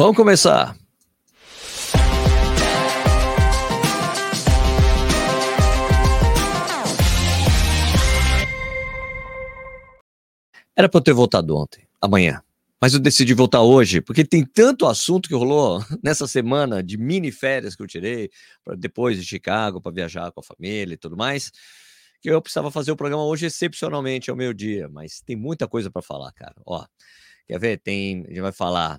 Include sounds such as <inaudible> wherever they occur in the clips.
Vamos começar. Era para eu ter voltado ontem, amanhã. Mas eu decidi voltar hoje, porque tem tanto assunto que rolou <laughs> nessa semana de mini férias que eu tirei, depois de Chicago, para viajar com a família e tudo mais, que eu precisava fazer o programa hoje excepcionalmente ao meio-dia. Mas tem muita coisa para falar, cara. Ó, quer ver? Tem, a gente vai falar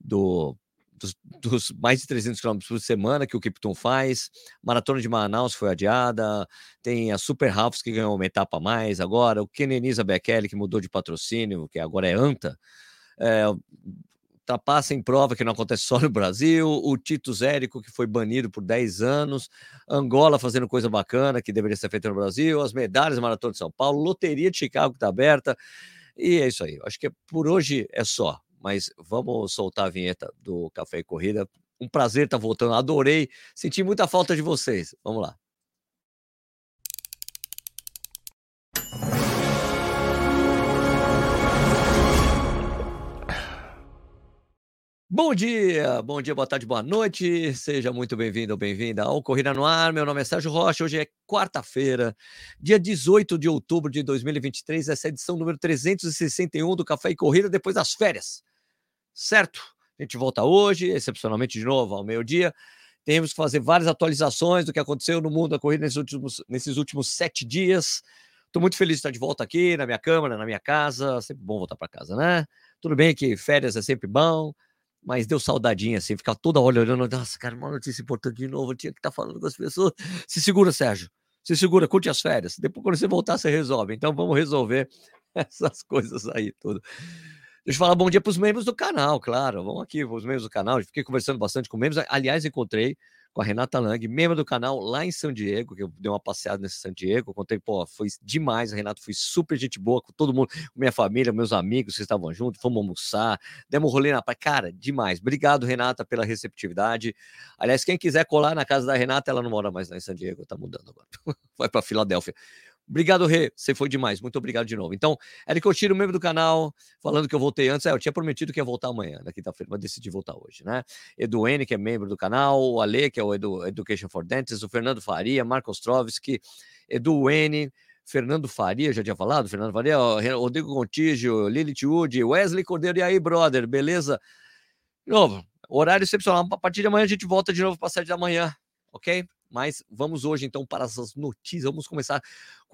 do dos, dos, mais de 300 quilômetros por semana que o Kipton faz. Maratona de Manaus foi adiada. Tem a Super Ralphs que ganhou uma etapa a mais agora. O Kenenisa Bekele que mudou de patrocínio, que agora é ANTA. É, ultrapassa em prova que não acontece <laughs> só no Brasil, o Tito Zérico, que foi banido por 10 anos, Angola fazendo coisa bacana que deveria ser feita no Brasil, as medalhas Maratona de São Paulo, Loteria de Chicago que está aberta, e é isso aí. Acho que por hoje é só mas vamos soltar a vinheta do Café e Corrida. Um prazer estar voltando, adorei, senti muita falta de vocês. Vamos lá. Bom dia, bom dia, boa tarde, boa noite. Seja muito bem-vindo ou bem-vinda ao Corrida no Ar. Meu nome é Sérgio Rocha. Hoje é quarta-feira, dia 18 de outubro de 2023. Essa é a edição número 361 do Café e Corrida depois das férias certo? A gente volta hoje, excepcionalmente de novo, ao meio-dia. Temos que fazer várias atualizações do que aconteceu no mundo da corrida nesses últimos, nesses últimos sete dias. Estou muito feliz de estar de volta aqui na minha câmara, na minha casa. Sempre bom voltar para casa, né? Tudo bem que férias é sempre bom, mas deu saudadinha, assim, ficar toda hora olhando. Nossa, cara, uma notícia importante de novo. Eu tinha que estar falando com as pessoas. Se segura, Sérgio. Se segura, curte as férias. Depois, quando você voltar, você resolve. Então, vamos resolver <laughs> essas coisas aí, tudo. Deixa eu falar bom dia para os membros do canal, claro. Vamos aqui, os membros do canal. Fiquei conversando bastante com membros. Aliás, encontrei com a Renata Lang, membro do canal lá em São Diego, que eu dei uma passeada nesse São Diego. Contei, pô, foi demais. A Renata foi super gente boa com todo mundo, minha família, meus amigos que estavam juntos. Fomos almoçar, demos um rolê na praia. Cara, demais. Obrigado, Renata, pela receptividade. Aliás, quem quiser colar na casa da Renata, ela não mora mais lá em São Diego, tá mudando agora. <laughs> Vai para Filadélfia. Obrigado, Rê. Você foi demais. Muito obrigado de novo. Então, Eric Otiro, membro do canal, falando que eu voltei antes. É, eu tinha prometido que ia voltar amanhã, na quinta-feira, mas decidi voltar hoje, né? Edu N, que é membro do canal, o Ale, que é o Edu, Education for Dentists, o Fernando Faria, Marcos Trovski, Edu N, Fernando Faria, já tinha falado? Fernando Faria, Rodrigo Contígio, Lilith Wood, Wesley Cordeiro. E aí, brother, beleza? De novo, horário excepcional. A partir de amanhã a gente volta de novo para sete da manhã, ok? Mas vamos hoje então para as notícias. Vamos começar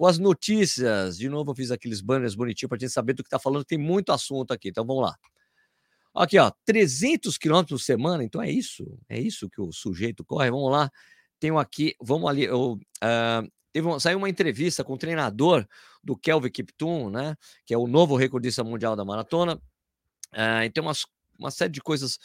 com as notícias. De novo, eu fiz aqueles banners bonitinhos para a gente saber do que está falando. Tem muito assunto aqui, então vamos lá. Aqui, ó, 300 quilômetros por semana. Então é isso, é isso que o sujeito corre. Vamos lá. Tenho aqui, vamos ali. Eu, uh, teve uma, saiu uma entrevista com o treinador do Kelvin Kiptum, né? Que é o novo recordista mundial da maratona. Uh, então, umas, uma série de coisas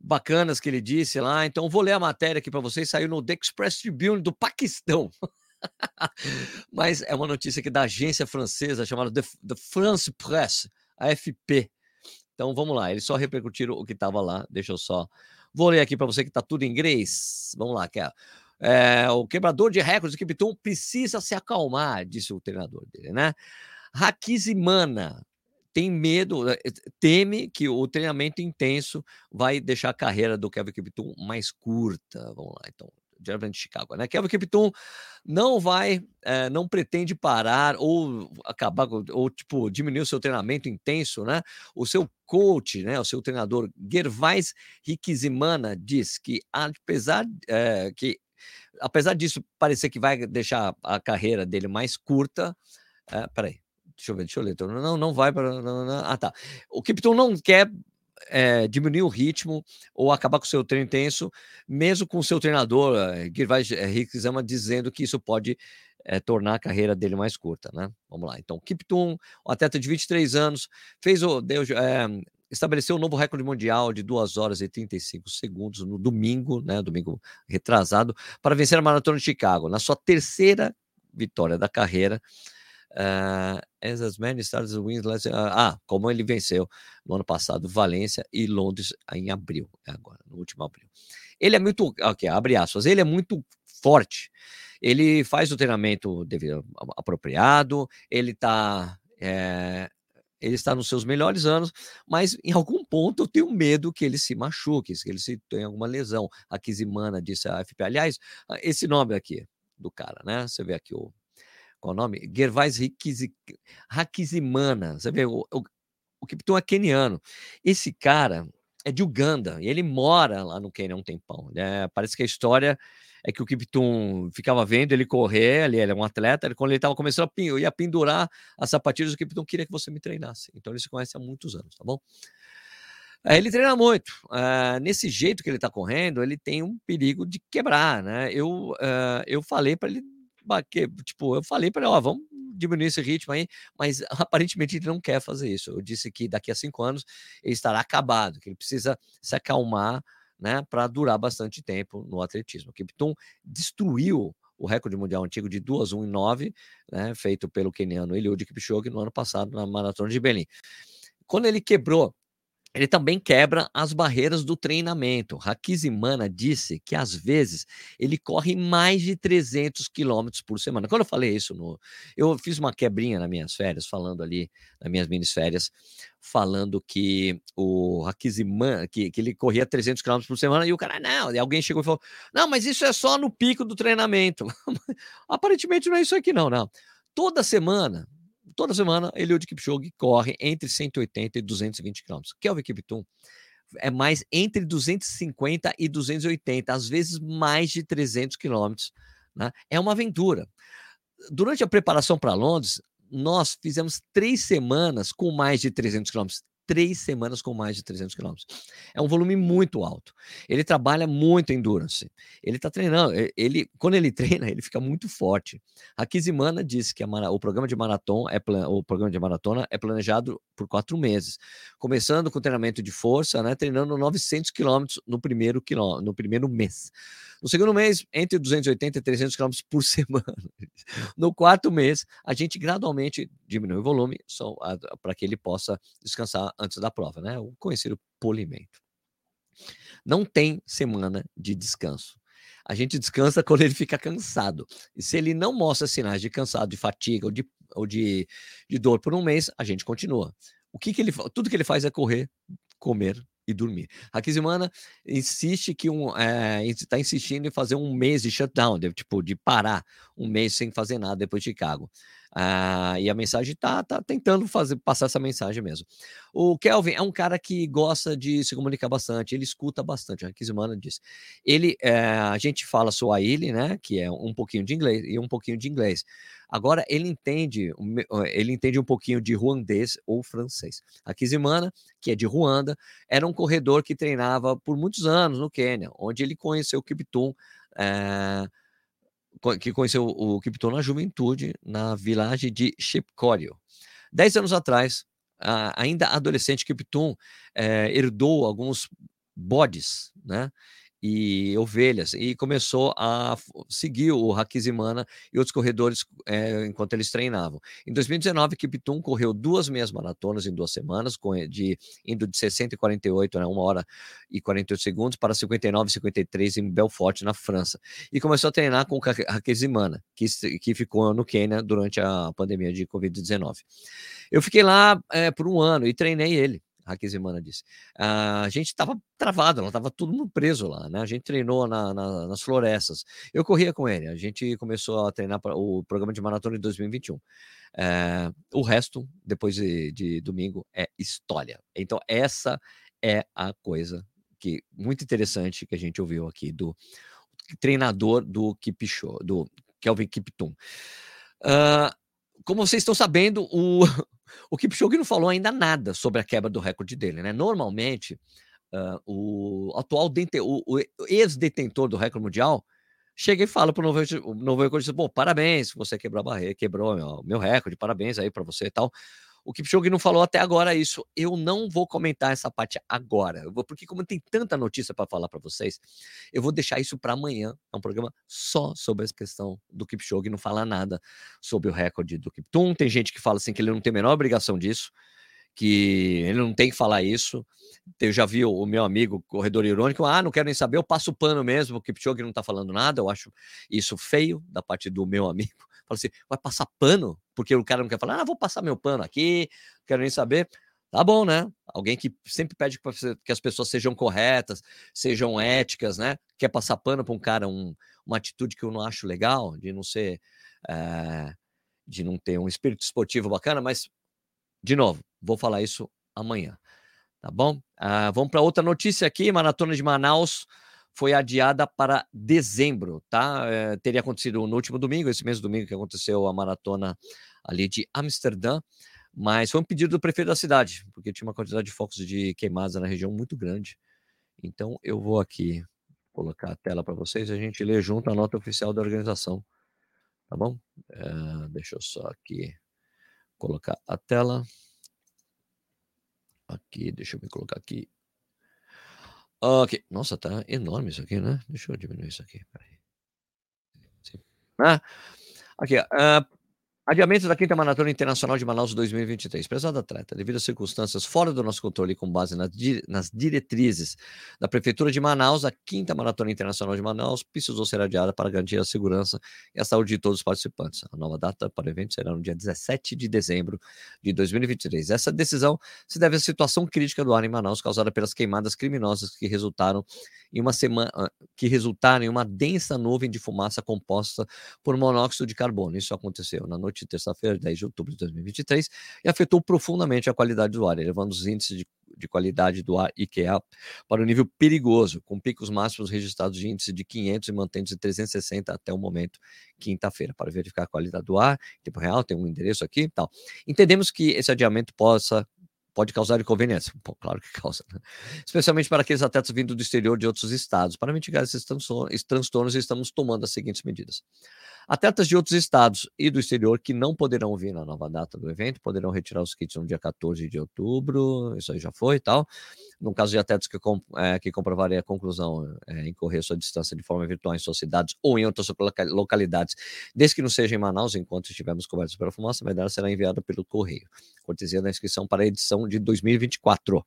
bacanas que ele disse lá. Então, vou ler a matéria aqui para vocês. Saiu no The Express Tribune do Paquistão. <laughs> <laughs> Mas é uma notícia aqui da agência francesa chamada The, France Press, AFP. Então vamos lá, eles só repercutiram o que estava lá. Deixa eu só. Vou ler aqui para você que está tudo em inglês. Vamos lá, que é, é, o quebrador de recordes do Kipton precisa se acalmar, disse o treinador dele, né? Rakizimana, tem medo, eh, teme que o treinamento intenso vai deixar a carreira do Kevin Kiptum mais curta. Vamos lá, então. Diretamente de Chicago, né? Kevin Kiptum não vai, é, não pretende parar ou acabar, ou tipo, diminuir o seu treinamento intenso, né? O seu coach, né? O seu treinador Gervais Rikizimana diz que, apesar é, que apesar disso parecer que vai deixar a carreira dele mais curta, é, peraí, Deixa eu ver, deixa eu ler. Não, não vai para. Ah, tá. O Kipton não quer é, diminuir o ritmo ou acabar com o seu treino intenso, mesmo com o seu treinador, é, Gervais Rickzama, dizendo que isso pode é, tornar a carreira dele mais curta, né? Vamos lá. Então, Kipton, um atleta de 23 anos, fez o. Deu, é, estabeleceu um novo recorde mundial de 2 horas e 35 segundos no domingo, né? Domingo retrasado, para vencer a maratona de Chicago, na sua terceira vitória da carreira. Uh, as as many wins last, uh, ah, como ele venceu no ano passado Valência e Londres em abril, é agora, no último abril. Ele é muito, ok, abre aspas, ele é muito forte. Ele faz o treinamento devido, apropriado, ele tá é, ele está nos seus melhores anos, mas em algum ponto eu tenho medo que ele se machuque, que ele se tenha alguma lesão. A Kizimana disse a FP. Aliás, esse nome aqui do cara, né? Você vê aqui o qual o nome? Gervais Hakizimana. Você vê o, o, o Kipton é keniano. Esse cara é de Uganda e ele mora lá no Quênia há um tempão. Né? Parece que a história é que o Kipton ficava vendo ele correr, ele era um atleta, ele, quando ele estava começando a eu ia pendurar as sapatilhas, o Kipton queria que você me treinasse. Então ele se conhece há muitos anos, tá bom? ele treina muito. Uh, nesse jeito que ele está correndo, ele tem um perigo de quebrar, né? Eu, uh, eu falei para ele, tipo, eu falei para ele, ó, vamos diminuir esse ritmo aí, mas <laughs> aparentemente ele não quer fazer isso. Eu disse que daqui a cinco anos ele estará acabado, que ele precisa se acalmar, né, para durar bastante tempo no atletismo. Kipton destruiu o recorde mundial antigo de 2 1 9, né, feito pelo keniano Eliud Kipchoge no ano passado na maratona de Berlim. Quando ele quebrou ele também quebra as barreiras do treinamento. Hakizimana disse que às vezes ele corre mais de 300 quilômetros por semana. Quando eu falei isso, no, eu fiz uma quebrinha nas minhas férias, falando ali, nas minhas minis férias, falando que o Hakizimana, que, que ele corria 300 quilômetros por semana, e o cara, não, e alguém chegou e falou, não, mas isso é só no pico do treinamento. <laughs> Aparentemente não é isso aqui não, não. Toda semana, toda semana, Eliud Kipchoge corre entre 180 e 220 km. Kelvin Kiptum é mais entre 250 e 280, às vezes mais de 300 quilômetros. Né? É uma aventura. Durante a preparação para Londres, nós fizemos três semanas com mais de 300 quilômetros três semanas com mais de 300 quilômetros. É um volume muito alto. Ele trabalha muito endurance. Ele está treinando. Ele, quando ele <laughs> treina, ele fica muito forte. A Kizimana disse que a, o programa de maratona é o programa de maratona é planejado por quatro meses, começando com treinamento de força, né, treinando 900 quilômetros no primeiro no primeiro mês. No segundo mês, entre 280 e 300 quilômetros por <laughs> semana. No quarto mês, a gente gradualmente diminui o volume para que ele possa descansar antes da prova, né? O conhecido polimento. Não tem semana de descanso. A gente descansa <laughs> quando ele fica cansado. E se ele não mostra sinais de cansado, de fatiga ou de, ou de, de dor por um mês, a gente continua. O que, que ele tudo que ele faz é correr, comer e dormir. A Kizimana insiste que um está é, insistindo em fazer um mês de shutdown, de, tipo de parar um mês sem fazer nada depois de Chicago. Ah, e a mensagem tá, tá tentando fazer passar essa mensagem mesmo. O Kelvin é um cara que gosta de se comunicar bastante, ele escuta bastante. A Kizimana disse. Ele, é, a gente fala Swahili, né, que é um pouquinho de inglês e um pouquinho de inglês. Agora ele entende, ele entende um pouquinho de ruandês ou francês. A Kizimana, que é de Ruanda, era um corredor que treinava por muitos anos no Quênia, onde ele conheceu o Kiptum. É, que conheceu o Kipton na juventude, na vilagem de Chipcorio. Dez anos atrás, ainda adolescente, Kipton é, herdou alguns bodes, né? E ovelhas, e começou a seguir o Hakizimana e outros corredores é, enquanto eles treinavam. Em 2019, Kiptum correu duas meias maratonas em duas semanas, com, de, indo de 60 e 48, né, uma hora e 48 segundos, para 59 e 53 em Belfort, na França. E começou a treinar com o Hakizimana, que, que ficou no Quênia durante a pandemia de Covid-19. Eu fiquei lá é, por um ano e treinei ele. Hakizimana disse. Ah, a gente estava travado, estava todo mundo preso lá, né? A gente treinou na, na, nas florestas. Eu corria com ele, a gente começou a treinar o programa de maratona em 2021. É, o resto, depois de, de domingo, é história. Então, essa é a coisa que muito interessante que a gente ouviu aqui do treinador do Kipchoge, do Kelvin Kiptum. Uh, como vocês estão sabendo, o, <laughs> o Kipchoge não falou ainda nada sobre a quebra do recorde dele, né? Normalmente, uh, o atual o, o ex-detentor do recorde mundial chega e fala para o novo, novo recordista, pô, parabéns, você quebrou a barreira, quebrou meu, meu recorde, parabéns aí para você e tal. O Kipchoge não falou até agora isso. Eu não vou comentar essa parte agora, vou, porque como tem tanta notícia para falar para vocês, eu vou deixar isso para amanhã. É um programa só sobre essa questão do Kipchoge, não falar nada sobre o recorde do Kiptum. Tem gente que fala assim que ele não tem a menor obrigação disso, que ele não tem que falar isso. Eu já vi o meu amigo corredor irônico, ah, não quero nem saber, eu passo o pano mesmo, o Kipchoge não está falando nada. Eu acho isso feio da parte do meu amigo Fala assim, vai passar pano? Porque o cara não quer falar, ah, vou passar meu pano aqui, quero nem saber. Tá bom, né? Alguém que sempre pede que as pessoas sejam corretas, sejam éticas, né? Quer passar pano para um cara, um, uma atitude que eu não acho legal, de não ser. É, de não ter um espírito esportivo bacana, mas, de novo, vou falar isso amanhã. Tá bom? Ah, vamos para outra notícia aqui: Maratona de Manaus foi adiada para dezembro, tá? É, teria acontecido no último domingo, esse mesmo domingo que aconteceu a maratona ali de Amsterdã, mas foi um pedido do prefeito da cidade, porque tinha uma quantidade de focos de queimadas na região muito grande. Então eu vou aqui colocar a tela para vocês, a gente lê junto a nota oficial da organização, tá bom? É, deixa eu só aqui colocar a tela. Aqui, deixa eu me colocar aqui Ok. Nossa, tá enorme isso aqui, né? Deixa eu diminuir isso aqui. Peraí. Ah, aqui, uh, Adiamento da quinta maratona internacional de Manaus 2023. Prezado atleta, devido às circunstâncias fora do nosso controle com base nas, nas diretrizes da Prefeitura de Manaus, a quinta maratona internacional de Manaus precisou ser adiada para garantir a segurança e a saúde de todos os participantes. A nova data para o evento será no dia 17 de dezembro de 2023. Essa decisão se deve à situação crítica do ar em Manaus causada pelas queimadas criminosas que resultaram em uma semana ah, que resultaram em uma densa nuvem de fumaça composta por monóxido de carbono. Isso aconteceu na noite de terça-feira, 10 de outubro de 2023, e afetou profundamente a qualidade do ar, elevando os índices de, de qualidade do ar IQA para um nível perigoso, com picos máximos registrados de índice de 500 e mantendo-se 360 até o momento quinta-feira. Para verificar a qualidade do ar em tempo real, tem um endereço aqui e tal. Entendemos que esse adiamento possa pode causar inconveniência. Claro que causa, né? especialmente para aqueles atletas vindo do exterior de outros estados. Para mitigar esses transtornos, estamos tomando as seguintes medidas. Atletas de outros estados e do exterior que não poderão vir na nova data do evento poderão retirar os kits no dia 14 de outubro, isso aí já foi e tal. No caso de atletas que, é, que comprovarem a conclusão é, em correr sua distância de forma virtual em suas cidades ou em outras localidades, desde que não seja em Manaus, enquanto estivermos cobertos pela fumaça, a medalha será enviada pelo correio. Cortesia da inscrição para a edição de 2024.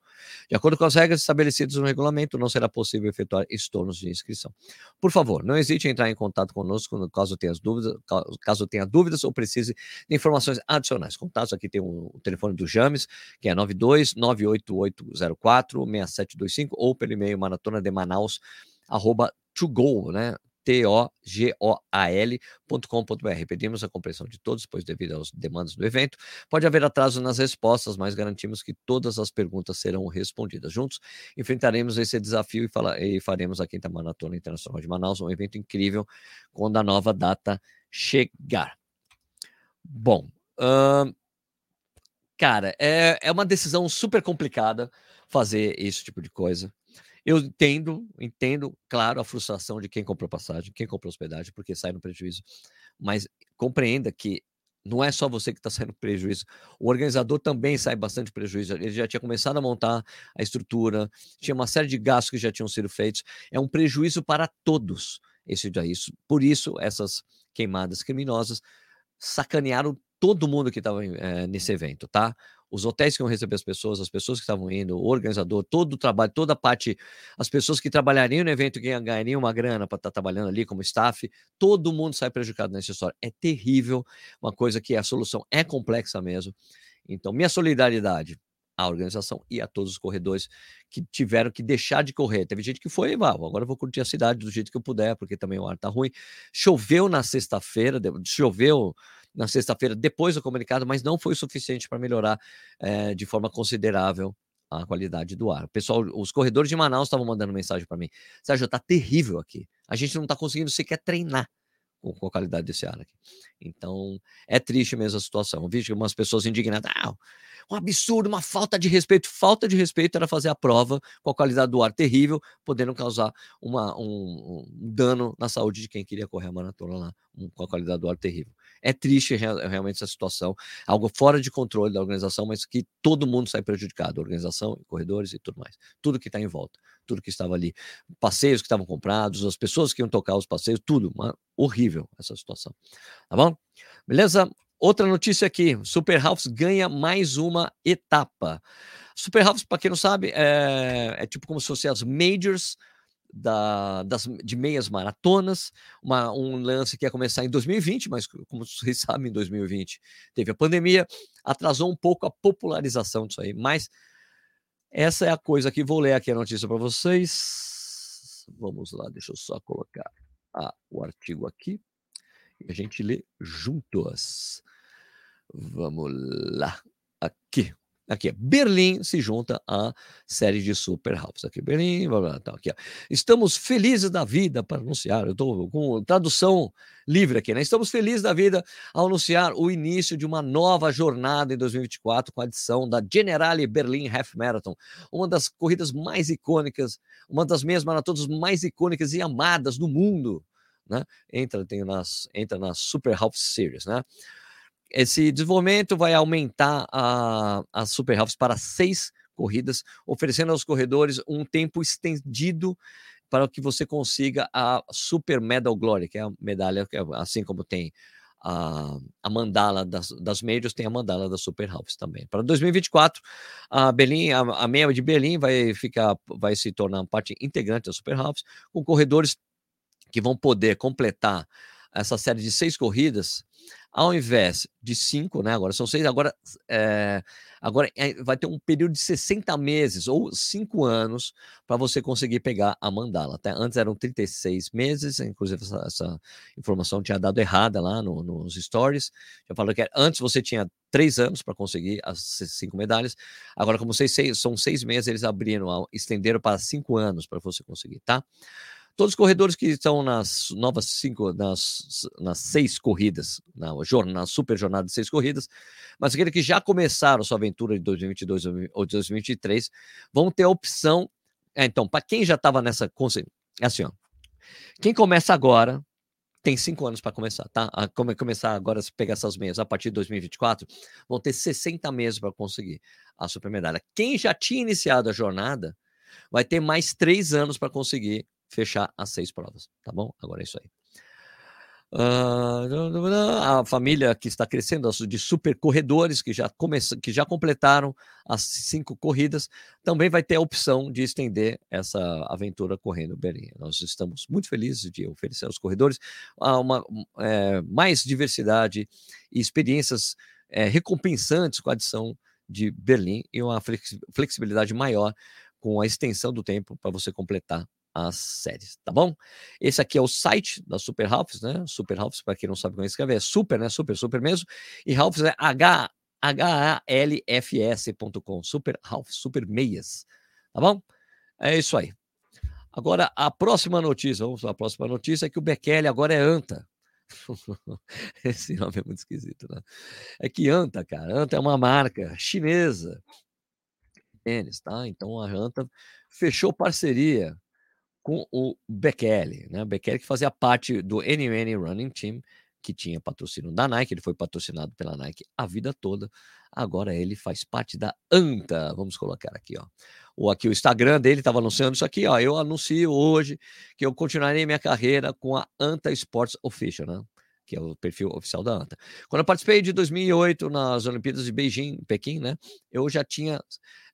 De acordo com as regras estabelecidas no regulamento, não será possível efetuar estornos de inscrição. Por favor, não hesite em entrar em contato conosco caso tenha dúvidas, caso tenha dúvidas ou precise de informações adicionais. Contatos aqui tem o, telefone do James, que é 92 98804 6725 ou pelo e-mail maratona de Manaus arroba to go, né? T-O-G-O-A-L.com.br. Pedimos a compreensão de todos, pois devido às demandas do evento, pode haver atraso nas respostas, mas garantimos que todas as perguntas serão respondidas. Juntos, enfrentaremos esse desafio e, fala, e faremos a Quinta Maratona Internacional de Manaus, um evento incrível, quando a nova data chegar. Bom, uh, cara, é, é uma decisão super complicada, fazer esse tipo de coisa. Eu entendo, entendo, claro, a frustração de quem comprou passagem, quem comprou hospedagem, porque sai no prejuízo. Mas compreenda que não é só você que está saindo <laughs> prejuízo. O organizador também sai bastante prejuízo. Ele já tinha começado a montar a estrutura, tinha uma série de gastos que já tinham sido feitos. É um prejuízo para todos esse daí. Por isso, essas queimadas criminosas sacanearam todo mundo que estava é, nesse evento, tá? Os hotéis que iam receber as pessoas, as pessoas que estavam indo, o organizador, todo o trabalho, toda a parte, as pessoas que trabalhariam no evento, que ganhariam uma grana para estar tá trabalhando ali como staff, todo mundo sai prejudicado nessa história. É terrível, uma coisa que a solução é complexa mesmo. Então, minha solidariedade à organização e a todos os corredores que tiveram que deixar de correr. Teve gente que foi, ah, agora eu vou curtir a cidade do jeito que eu puder, porque também o ar tá ruim. Choveu na sexta-feira, choveu na sexta-feira depois do comunicado, mas não foi suficiente para melhorar é, de forma considerável a qualidade do ar. O pessoal, os corredores de Manaus estavam mandando mensagem para mim. Sérgio, tá terrível aqui. A gente não está conseguindo sequer treinar com, com, a qualidade desse ar aqui. Então, é triste mesmo a situação. Eu vi umas pessoas indignadas. Ah, um absurdo, uma falta de respeito. Falta de respeito era fazer a prova com a qualidade do ar terrível, podendo causar uma, um, um dano na saúde de quem queria correr a maratona lá, com a qualidade do ar terrível. É triste realmente essa situação, algo fora de controle da organização, mas que todo mundo sai prejudicado, organização, corredores e tudo mais. Tudo que está em volta, tudo que estava ali, passeios que estavam comprados, as pessoas que iam tocar os passeios, tudo, horrível essa situação. Tá bom? Beleza? Outra notícia aqui: Super Halves ganha mais uma etapa. Super Halves, para quem não sabe, é, é, tipo como se fossem as Majors da, das, de meias maratonas, uma, um lance que ia começar em 2020, mas como vocês <laughs> sabem, em 2020 teve a pandemia, atrasou um pouco a popularização disso aí, mas essa é a coisa que vou ler aqui a notícia para vocês. Vamos lá, deixa eu só colocar ah, o artigo aqui e a gente lê juntos. Vamos lá, aqui. Aqui, Berlim se junta à série de Super House. Aqui, Berlim, blá, blá, tá, aqui, ó. Estamos felizes da vida para anunciar. Eu estou com tradução livre aqui, né? Estamos felizes da vida ao anunciar o início de uma nova jornada em 2024 com a adição da Generale Berlin Half Marathon, uma das corridas mais icônicas, uma das meias maratonas mais icônicas e amadas do mundo. Né? Entra, tem nas, entra na Super Half Series, né? Esse desenvolvimento vai aumentar a, a Super Halves para seis corridas, oferecendo aos corredores um tempo estendido para que você consiga a Super Medal Glory, que é a medalha, que é, assim como tem a, a mandala das, das Majors, tem a mandala da Super Halves também. Para 2024, a Berlim, a, a meia de Berlim vai ficar, vai se tornar parte integrante da Super Halves, com corredores que vão poder completar essa série de seis corridas ao invés de cinco, né? Agora são seis, agora, é, agora vai ter um período de 60 meses ou cinco anos para você conseguir pegar a mandala. Até antes eram 36 meses, inclusive essa, essa informação tinha dado errada lá no, nos stories. Já falou que antes você tinha três anos para conseguir as cinco medalhas. Agora, como seis, seis, são seis meses, eles abriram, estenderam para cinco anos para você conseguir, tá? Todos os corredores que estão nas novas cinco, nas, nas seis corridas, na, na super jornada de seis corridas, mas aqueles que já começaram sua aventura de 2022 ou 2023 vão ter a opção. É, então, para quem já estava nessa. É assim, ó. Quem começa agora tem cinco anos para começar, tá? A come, começar agora a pegar essas meias a partir de 2024, vão ter 60 meses para conseguir a super medalha. Quem já tinha iniciado a jornada vai ter mais três anos para conseguir fechar as seis provas, tá bom? Agora é isso aí. Uh, a família que está crescendo de super corredores que já começam, que já completaram as cinco corridas, também vai ter a opção de estender essa aventura correndo Berlim. Nós estamos muito felizes de oferecer aos corredores uma, é, mais diversidade e experiências é, recompensantes com a adição de Berlim e uma flexibilidade maior com a extensão do tempo para você completar as séries, tá bom? Esse aqui é o site da Super Ralphs, né? Super Ralphs, para quem não sabe como escrever, é super, né? Super, super mesmo. E Ralphs é H-A-L-F-S.com, Super Ralphs, Super Meias, tá bom? É isso aí. Agora, a próxima notícia, vamos lá, a próxima notícia é que o Bekele agora é ANTA. <laughs> Esse nome é muito esquisito, né? É que ANTA, cara, ANTA é uma marca chinesa tênis, tá? Então a ANTA fechou parceria com o Bekele, né? Bekele que fazia parte do NN Running Team, que tinha patrocínio da Nike, ele foi patrocinado pela Nike a vida toda. Agora ele faz parte da ANTA. Vamos colocar aqui, ó. O aqui o Instagram dele estava anunciando isso aqui, ó. Eu anuncio hoje que eu continuarei minha carreira com a ANTA Sports Official, né? Que é o perfil oficial da ANTA. Quando eu participei de 2008 nas Olimpíadas de Beijing, Pequim, né? Eu já tinha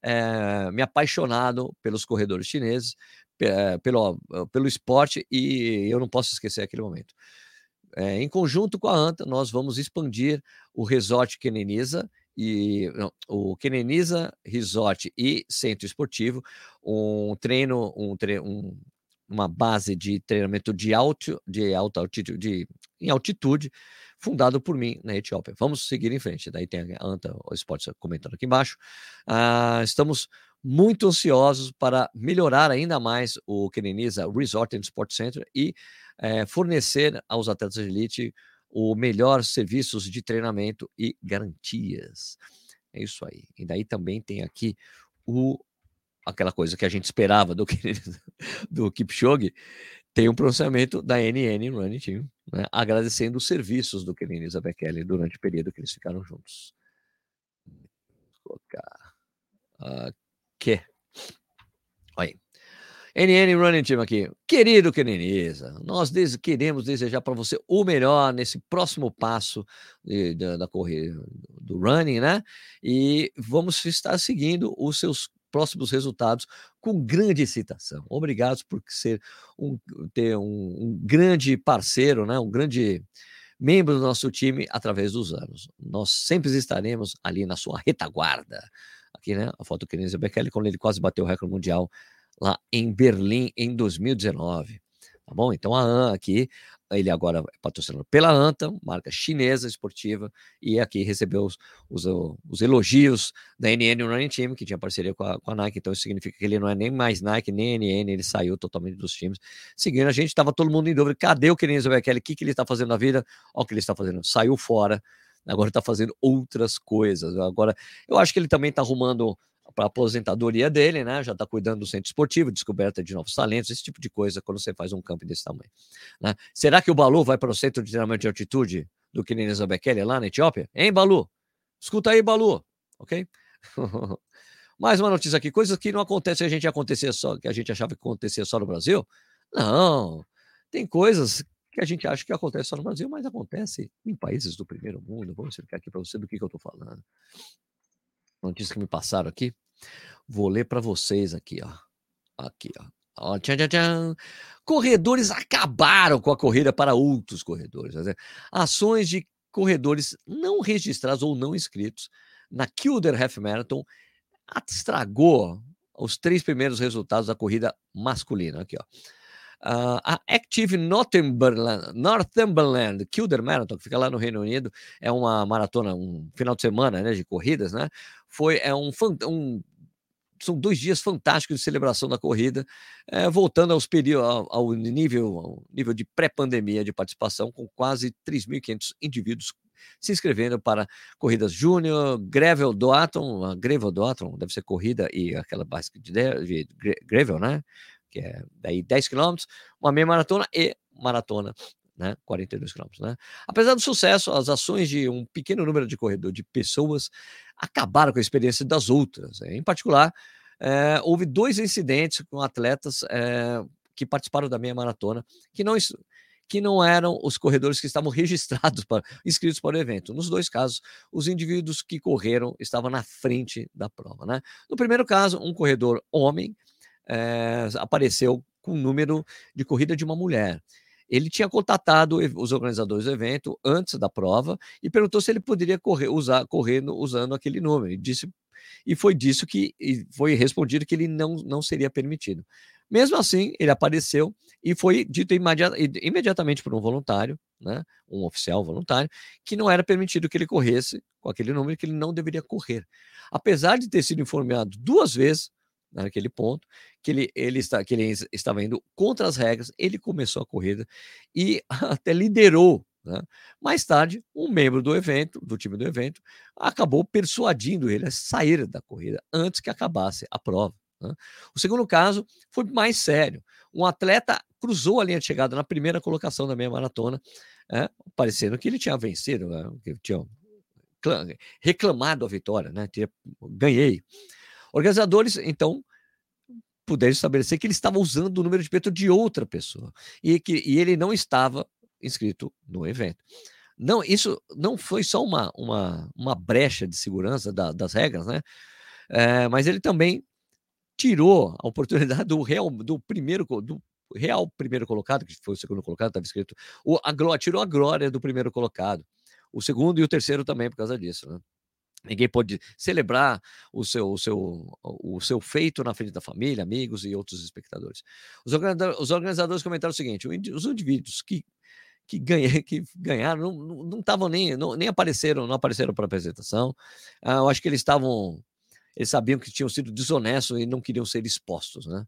é, me apaixonado pelos corredores chineses, pelo, eh, pelo esporte e eu não posso esquecer aquele momento. É, em conjunto com a ANTA, nós vamos expandir o Resort Keneniza e não, o Keneniza Resort e Centro Esportivo, um treino, um, tre um, uma base de treinamento de alto, de alta altitude, de, em altitude, fundado por mim na Etiópia. Vamos seguir em frente. Daí tem a Anta, o esporte comentando aqui embaixo. Ah, estamos muito ansiosos para melhorar ainda mais o Keneniza Resort and Sport Center e é, fornecer aos atletas de elite o melhor serviços de treinamento e garantias. É isso aí. E daí também tem aqui o aquela coisa que a gente esperava do <laughs> do Kipchoge, tem um pronunciamento da NN Running Team, né, agradecendo os serviços do Keneniza Bekele durante o período que eles ficaram juntos. Vou colocar que? Olha aí. NN Running Team aqui. Querido Keneniza, nós des queremos desejar para você o melhor nesse próximo passo de, da corrida do running, né? E vamos estar seguindo os seus próximos resultados com grande excitação. Obrigados por ser um, ter um, um grande parceiro, né? um grande membro do nosso time através dos anos. Nós sempre estaremos ali na sua retaguarda. Aqui, né? A foto do Kenenzo Bekele, quando ele quase bateu o recorde mundial lá em Berlim em 2019. Tá bom? Então a AN aqui, ele agora é patrocinado pela ANTA, marca chinesa esportiva, e aqui recebeu os, os, os elogios da NN Running Team, que tinha parceria com a, com a, Nike, então isso significa que ele não é nem mais Nike, nem NN, ele saiu totalmente dos times. Seguindo a gente, estava todo mundo em dúvida, cadê o Kenenzo Bekele? O que, que ele está fazendo na vida? Olha o que ele está fazendo, saiu fora, agora está fazendo outras coisas. Agora, eu acho que ele também está arrumando para a aposentadoria dele, né? Já está cuidando do centro esportivo, descoberta de novos talentos, esse tipo de coisa quando você faz um campo desse tamanho. Né? Será que o Balu vai para o centro de treinamento de altitude do Kineneza Bekele lá na Etiópia? Hein, Balu? Escuta aí, Balu, ok? <laughs> Mais uma notícia aqui, coisas que não acontecem, a gente acontecia só, que a gente achava que acontecia só no Brasil. Não, tem coisas que a gente acha que acontece só no Brasil, mas acontece em países do primeiro mundo. Vou explicar aqui para você do que, que eu estou falando. Notícia que me passaram aqui. Vou ler para vocês aqui, ó. Aqui, ó. ó tchan, tchan, tchan. Corredores acabaram com a corrida para outros corredores. Ações de corredores não registrados ou não inscritos na Kilder Half Marathon estragou os três primeiros resultados da corrida masculina. Aqui, ó. Uh, a Active Northumberland, Northumberland Kilder Marathon, que fica lá no Reino Unido, é uma maratona, um final de semana né, de corridas, né? Foi é um, um são dois dias fantásticos de celebração da corrida, é, voltando aos períodos, ao, ao, nível, ao nível de pré-pandemia de participação, com quase 3.500 indivíduos se inscrevendo para corridas júnior, Gravel Doaton, Gravel Doaton, deve ser corrida e aquela básica de, de Gravel, né? que é daí 10 quilômetros, uma meia maratona e maratona, né, 42 quilômetros, né? Apesar do sucesso, as ações de um pequeno número de corredor de pessoas acabaram com a experiência das outras. Em particular, é, houve dois incidentes com atletas é, que participaram da meia maratona que não que não eram os corredores que estavam <laughs> registrados para inscritos para o evento. Nos dois casos, os indivíduos que correram estavam na frente da prova, né? No primeiro caso, um corredor homem é, apareceu com o número de corrida de uma mulher. Ele tinha contatado os organizadores do evento antes da prova e perguntou se ele poderia correr, usar, correr no, usando aquele número. E, disse, e foi disso que foi respondido que ele não, não seria permitido. Mesmo assim, ele apareceu e foi dito imediatamente por um voluntário, né, um oficial voluntário, que não era permitido que ele corresse com aquele número, que ele não deveria correr. Apesar de ter sido informado duas vezes naquele ponto, que ele, ele, está, que ele estava indo contra as regras, ele começou a corrida e <laughs> até liderou. Né? Mais tarde, um membro do evento, do time do evento, acabou persuadindo ele a sair da corrida antes que acabasse a prova. Né? O segundo caso foi mais sério. Um atleta cruzou a linha de chegada na primeira colocação da meia maratona, é, parecendo que ele tinha vencido, né? que tinha reclamado a vitória, né? Tinha, ganhei. Organizadores, então, puderam estabelecer que ele estava usando o número de peito de outra pessoa e que e ele não estava inscrito no evento. Não, isso não foi só uma, uma, uma brecha de segurança da, das regras, né? É, mas ele também tirou a oportunidade do real, do primeiro, do real primeiro colocado, que foi o segundo colocado, estava escrito, o, a, tirou a glória do primeiro colocado. O segundo e o terceiro também por causa disso, né? Ninguém pode celebrar o seu, o, seu, o seu feito na frente da família, amigos e outros espectadores. Os organizadores, os organizadores comentaram o seguinte: os indivíduos que, que, ganha, <laughs> que ganharam não estavam nem, não, nem apareceram, não apareceram para a apresentação. Ah, eu acho que eles estavam, eles sabiam que tinham sido desonestos e não queriam ser expostos, né?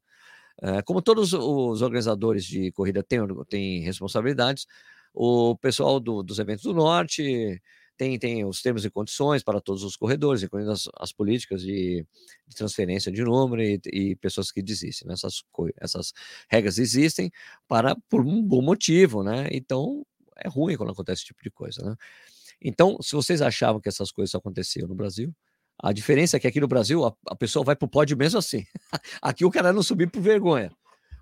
Ah, como todos os organizadores de corrida têm, têm responsabilidades, o pessoal do, dos eventos do Norte tem, tem os termos e condições para todos os corredores, incluindo as, as políticas de, de, transferência de número e, e pessoas que desistem. Né? Essas, essas regras existem para por um bom motivo, né? Então é ruim quando acontece esse tipo de coisa, né? Então, se vocês achavam que essas coisas aconteciam no Brasil, a diferença é que aqui no Brasil a, a pessoa vai para o pódio mesmo assim. <laughs> aqui o cara não subir por vergonha.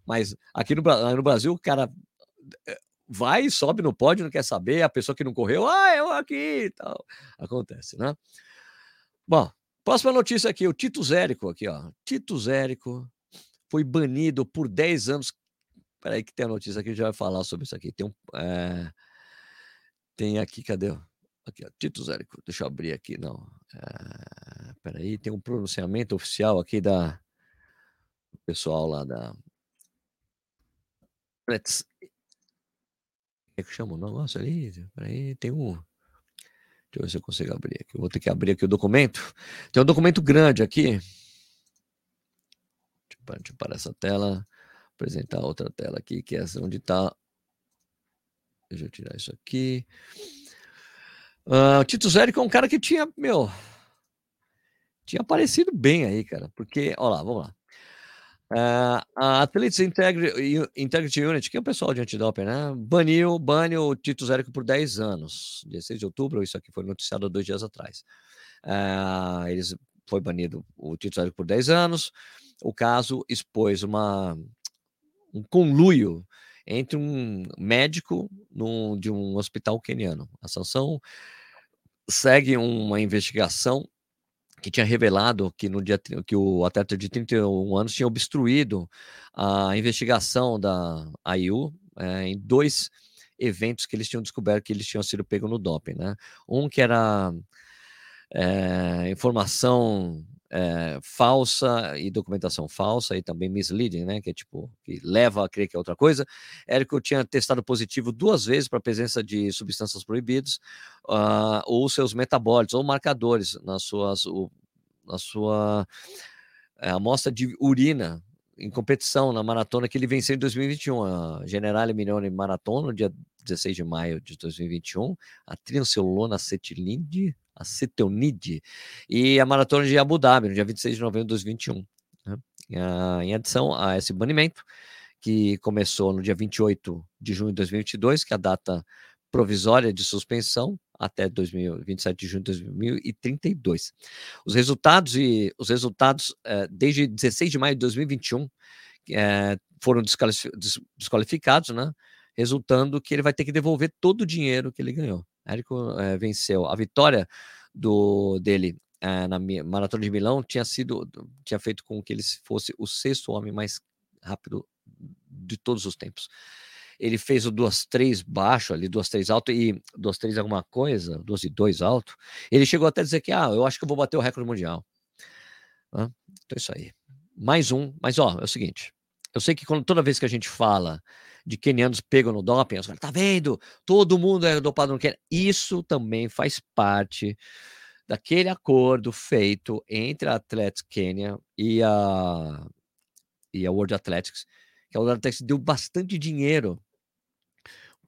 Mas aqui no, no Brasil o cara eh, vai, sobe no pódio, não quer saber, a pessoa que não correu, ah, eu aqui e tal. Acontece, né? Bom, Próxima notícia aqui, o Tito Zérico aqui, ó. Tito Zérico foi banido por 10 anos. Peraí que tem a notícia aqui, já vai falar sobre isso aqui. Tem um... É... Tem aqui, cadê? Aqui, ó, Tito Zérico. Deixa eu abrir aqui, não. É... Peraí, tem um pronunciamento oficial aqui da... O pessoal lá da... Let's... É que chama o negócio ali? Peraí, tem um... Deixa eu ver se eu consigo abrir aqui. Eu vou ter que abrir aqui o documento. Tem um documento grande aqui. Deixa eu parar essa tela. Apresentar outra tela aqui, que é essa onde está. Deixa eu tirar isso aqui. Uh, o Tito Zérico é um cara que tinha, meu, tinha aparecido bem aí, cara. Porque, olha lá, vamos lá. Uh, a Athletes Integrity, Integrity Unit, que é o pessoal de antidoping, né? Baniu, o Tito Zérico por 10 anos. 16 de outubro, isso aqui foi noticiado dois dias atrás. Uh, eles foi banido o Tito Zérico por 10 anos. O caso expôs uma, um conluio entre um médico de um hospital queniano. A sanção segue uma investigação que tinha revelado que no dia que o atleta de 31 anos tinha obstruído a investigação da AIU é, em dois eventos que eles tinham descoberto que eles tinham sido pegos no doping, né? Um que era é, informação é, falsa e documentação falsa e também misleading, né? Que é tipo, que leva a crer que é outra coisa. Érico tinha testado positivo duas vezes para a presença de substâncias proibidas, uh, ou seus metabólitos, ou marcadores nas suas, o, na sua é, amostra de urina em competição na maratona que ele venceu em 2021, a Generale Milione Maratona, no dia 16 de maio de 2021, a triancelona acetilide, acetonide, e a maratona de Abu Dhabi, no dia 26 de novembro de 2021. Né? Em adição a esse banimento, que começou no dia 28 de junho de 2022, que é a data provisória de suspensão até 2027 de junho de 2032. Os resultados e os resultados eh, desde 16 de maio de 2021 eh, foram desqualificados, né? Resultando que ele vai ter que devolver todo o dinheiro que ele ganhou. Érico eh, venceu. A vitória do dele na maratona de Milão tinha sido tinha feito com que ele fosse o sexto homem mais rápido de todos os tempos ele fez o duas três baixo ali, duas três alto e duas três alguma coisa, duas e dois alto. Ele chegou até a dizer que, ah, eu acho que eu vou bater o recorde mundial. Então é isso aí. Mais um, mas ó, é o seguinte, eu sei que quando, toda vez que a gente fala de quenianos pegam no doping, os caras, tá vendo? Todo mundo é dopado no Quênia. Isso também faz parte daquele acordo feito entre a Athletics Kenya e a, e a World Athletics, que a World Athletics deu bastante dinheiro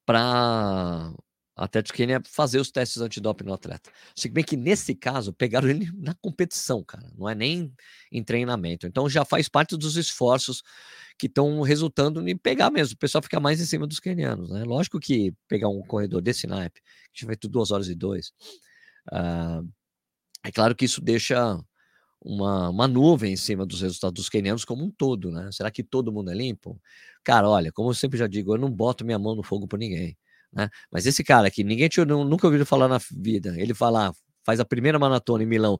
para até de Kenya fazer os testes antidoping no atleta. Se bem que nesse caso pegaram ele na competição, cara, não é nem em treinamento. Então já faz parte dos esforços que estão resultando em pegar mesmo. O pessoal fica mais em cima dos kenianos, né? Lógico que pegar um corredor desse naipe, que feito duas horas e dois, uh, é claro que isso deixa uma, uma nuvem em cima dos resultados dos quenianos como um todo, né? Será que todo mundo é limpo? Cara, olha, como eu sempre já digo, eu não boto minha mão no fogo por ninguém, né? Mas esse cara aqui, ninguém tinha, nunca ouviu falar na vida, ele falar, faz a primeira maratona em Milão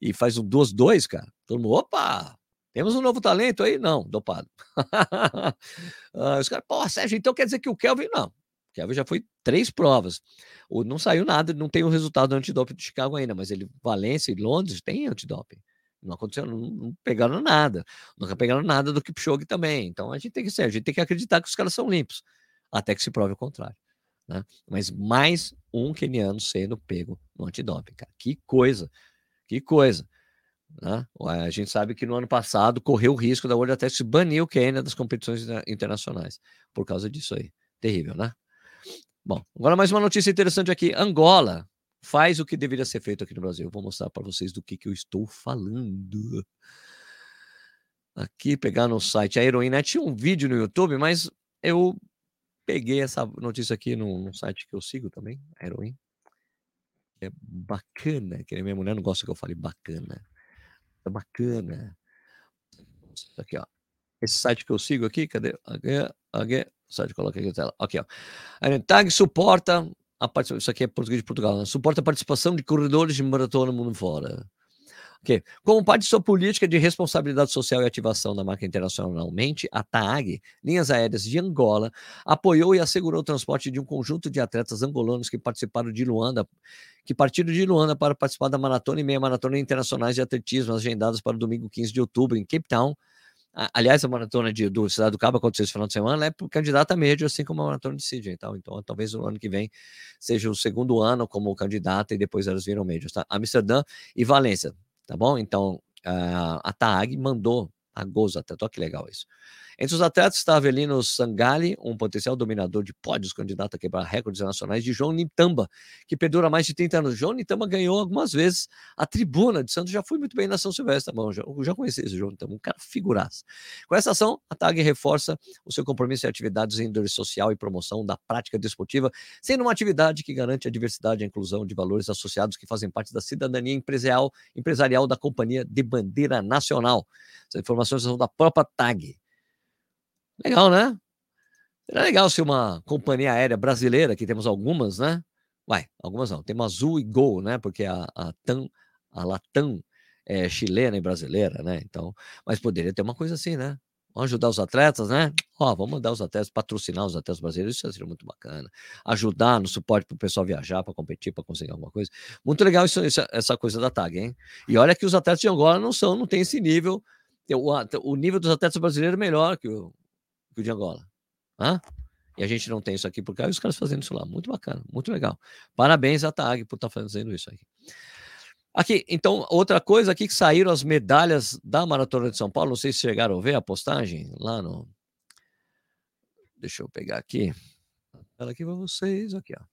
e faz um 2-2, cara, todo mundo, opa, temos um novo talento aí? Não, dopado. <laughs> ah, os caras, pô, Sérgio, então quer dizer que o Kelvin, não. O Kelvin já foi três provas. O, não saiu nada, não tem o resultado do antidoping de Chicago ainda, mas ele, Valência e Londres tem antidoping. Não aconteceu, não, não, pegaram nada. Nunca pegaram nada do Kipchoge também. Então a gente tem que ser, a gente tem que acreditar que os caras são limpos, até que se prove o contrário. Né? Mas mais um keniano sendo pego no antidoping, cara. Que coisa, que coisa. Né? A gente sabe que no ano passado correu o risco da World Athletics banir o Quênia das competições internacionais por causa disso aí. Terrível, né? Bom, agora mais uma notícia interessante aqui. Angola faz o que deveria ser feito aqui no Brasil. Vou mostrar para vocês do que, que eu estou falando. Aqui, pegar no site a Heroína. Tinha um vídeo no YouTube, mas eu peguei essa notícia aqui no, no site que eu sigo também, a Heroína. É bacana, que minha mulher não gosta que eu fale bacana. É bacana. Aqui, ó. Esse site que eu sigo aqui, cadê? Aqui. Site, coloca aqui a tela. Aqui, ó. A TAG suporta a isso aqui é português de Portugal, né? suporta a participação de corredores de maratona mundo fora. Que, como parte de sua política de responsabilidade social e ativação da marca internacionalmente, a TAG, Linhas Aéreas de Angola, apoiou e assegurou o transporte de um conjunto de atletas angolanos que participaram de Luanda, que partiram de Luanda para participar da maratona e meia maratona internacionais de atletismo agendadas para o domingo 15 de outubro em Cape Town. Aliás, a maratona de, do Cidade do Cabo aconteceu esse final de semana, é candidata a médio, assim como a maratona de Sydney. Então, talvez no ano que vem seja o segundo ano como candidata e depois elas viram médios. Tá? Amsterdã e Valência tá bom? Então, a TAG mandou a Goza, olha que legal isso. Entre os atletas está Avelino Sangali, um potencial dominador de pódios, candidato a quebrar recordes nacionais, de João Nitamba, que perdura mais de 30 anos. João Nitamba ganhou algumas vezes a tribuna de Santos, já fui muito bem na São Silvestre, bom, já, já conheci esse João Nitamba, um cara figuraça. Com essa ação, a TAG reforça o seu compromisso em atividades em índole social e promoção da prática desportiva, sendo uma atividade que garante a diversidade e a inclusão de valores associados que fazem parte da cidadania empresarial, empresarial da companhia de bandeira nacional. Essas informações são da própria TAG. Legal, né? Seria legal se uma companhia aérea brasileira, que temos algumas, né? Vai, algumas não. Temos Azul e Gol, né? Porque a, a, TAM, a Latam é chilena e brasileira, né? Então, mas poderia ter uma coisa assim, né? Vamos ajudar os atletas, né? Ó, vamos mandar os atletas, patrocinar os atletas brasileiros, isso seria muito bacana. Ajudar no suporte para o pessoal viajar, para competir, para conseguir alguma coisa. Muito legal isso, essa coisa da TAG, hein? E olha que os atletas de Angola não são, não tem esse nível. O, o nível dos atletas brasileiros é melhor que o, que o de Angola. Hã? E a gente não tem isso aqui por e os caras fazendo isso lá. Muito bacana, muito legal. Parabéns à TAG por estar tá fazendo isso aqui. Aqui, então, outra coisa aqui que saíram as medalhas da Maratona de São Paulo. Não sei se chegaram a ver a postagem lá no. Deixa eu pegar aqui. Ela aqui para vocês, aqui, ó.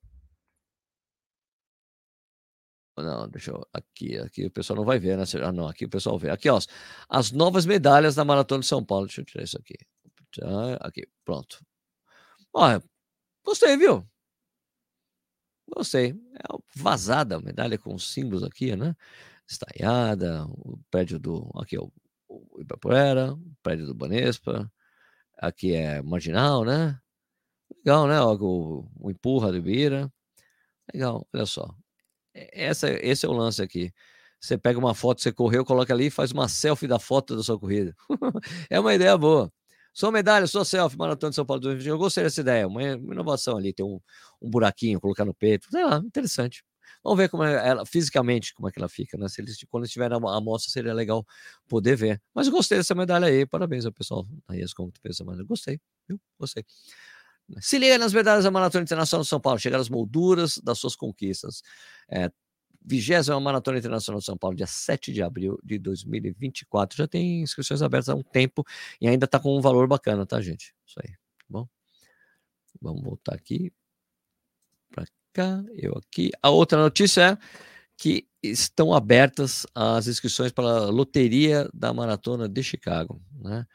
Não, deixa eu. Aqui, aqui o pessoal não vai ver, né? Ah, não, aqui o pessoal vê. Aqui, ó. As novas medalhas da Maratona de São Paulo. Deixa eu tirar isso aqui. Aqui, pronto. Olha, gostei, viu? Gostei. É vazada a medalha com símbolos aqui, né? Estaiada, o prédio do. Aqui, o, o Ibapurera, o prédio do Banespa. Aqui é marginal, né? Legal, né? O, o empurra do Ibira. Legal, olha só. Essa, esse é o lance aqui. Você pega uma foto, você correu, coloca ali e faz uma selfie da foto da sua corrida. <laughs> é uma ideia boa. Sua medalha, sua selfie, Maratona de São Paulo 2020. Eu gostei dessa ideia, uma, inovação ali, ter um, um buraquinho, colocar no peito. Sei lá, interessante. Vamos ver como é ela, fisicamente, como é que ela fica, né? Se eles, quando estiver a amostra, seria legal poder ver. Mas eu gostei dessa medalha aí, parabéns ao pessoal da IES como tu pensa, mas eu gostei, viu? Gostei. Se liga nas medalhas da Maratona Internacional de São Paulo, chegar às molduras das suas conquistas. É, vigésima Maratona Internacional de São Paulo, dia 7 de abril de 2024. Já tem inscrições abertas há um tempo e ainda está com um valor bacana, tá, gente? Isso aí, tá bom? Vamos voltar aqui para cá, eu aqui. A outra notícia é que estão abertas as inscrições para a loteria da Maratona de Chicago, né?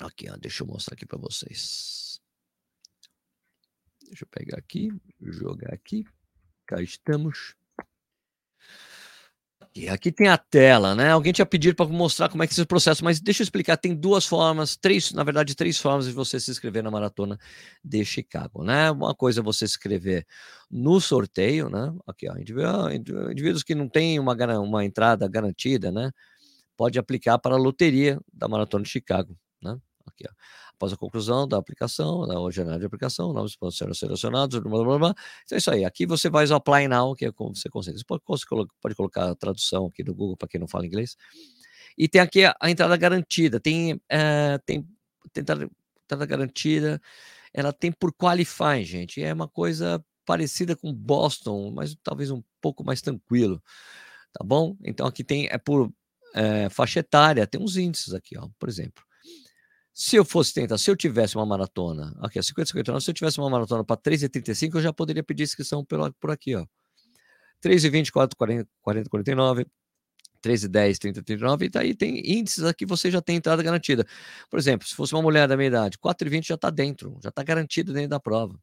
Aqui, ó, deixa eu mostrar aqui para vocês. Deixa eu pegar aqui, jogar aqui. Cá estamos. E aqui tem a tela, né? Alguém tinha pedido para mostrar como é que é esse processo, mas deixa eu explicar. Tem duas formas, três, na verdade, três formas de você se inscrever na maratona de Chicago, né? Uma coisa é você se inscrever no sorteio, né? Aqui, ó, indivíduos que não têm uma, uma entrada garantida, né? Pode aplicar para a loteria da maratona de Chicago, né? Aqui, ó após a conclusão da aplicação, da jornada de aplicação, novos pontos serão selecionados, blá, blá, blá. Então é isso aí. Aqui você vai ao Apply Now, que é como você consegue. Você pode, pode colocar a tradução aqui no Google para quem não fala inglês. E tem aqui a, a entrada garantida. Tem, é, tem, tem entrada, entrada garantida. Ela tem por qualify, gente. É uma coisa parecida com Boston, mas talvez um pouco mais tranquilo. Tá bom? Então aqui tem, é por é, faixa etária, tem uns índices aqui, ó, por exemplo. Se eu fosse tentar, se eu tivesse uma maratona, aqui, 50, 59, se eu tivesse uma maratona para 3,35, eu já poderia pedir inscrição por, por aqui, ó. 3,24, 40, 40, 49, 13,10, 30, 39, e daí tem índices aqui, você já tem entrada garantida. Por exemplo, se fosse uma mulher da minha idade, 4,20 já está dentro, já está garantido dentro da prova.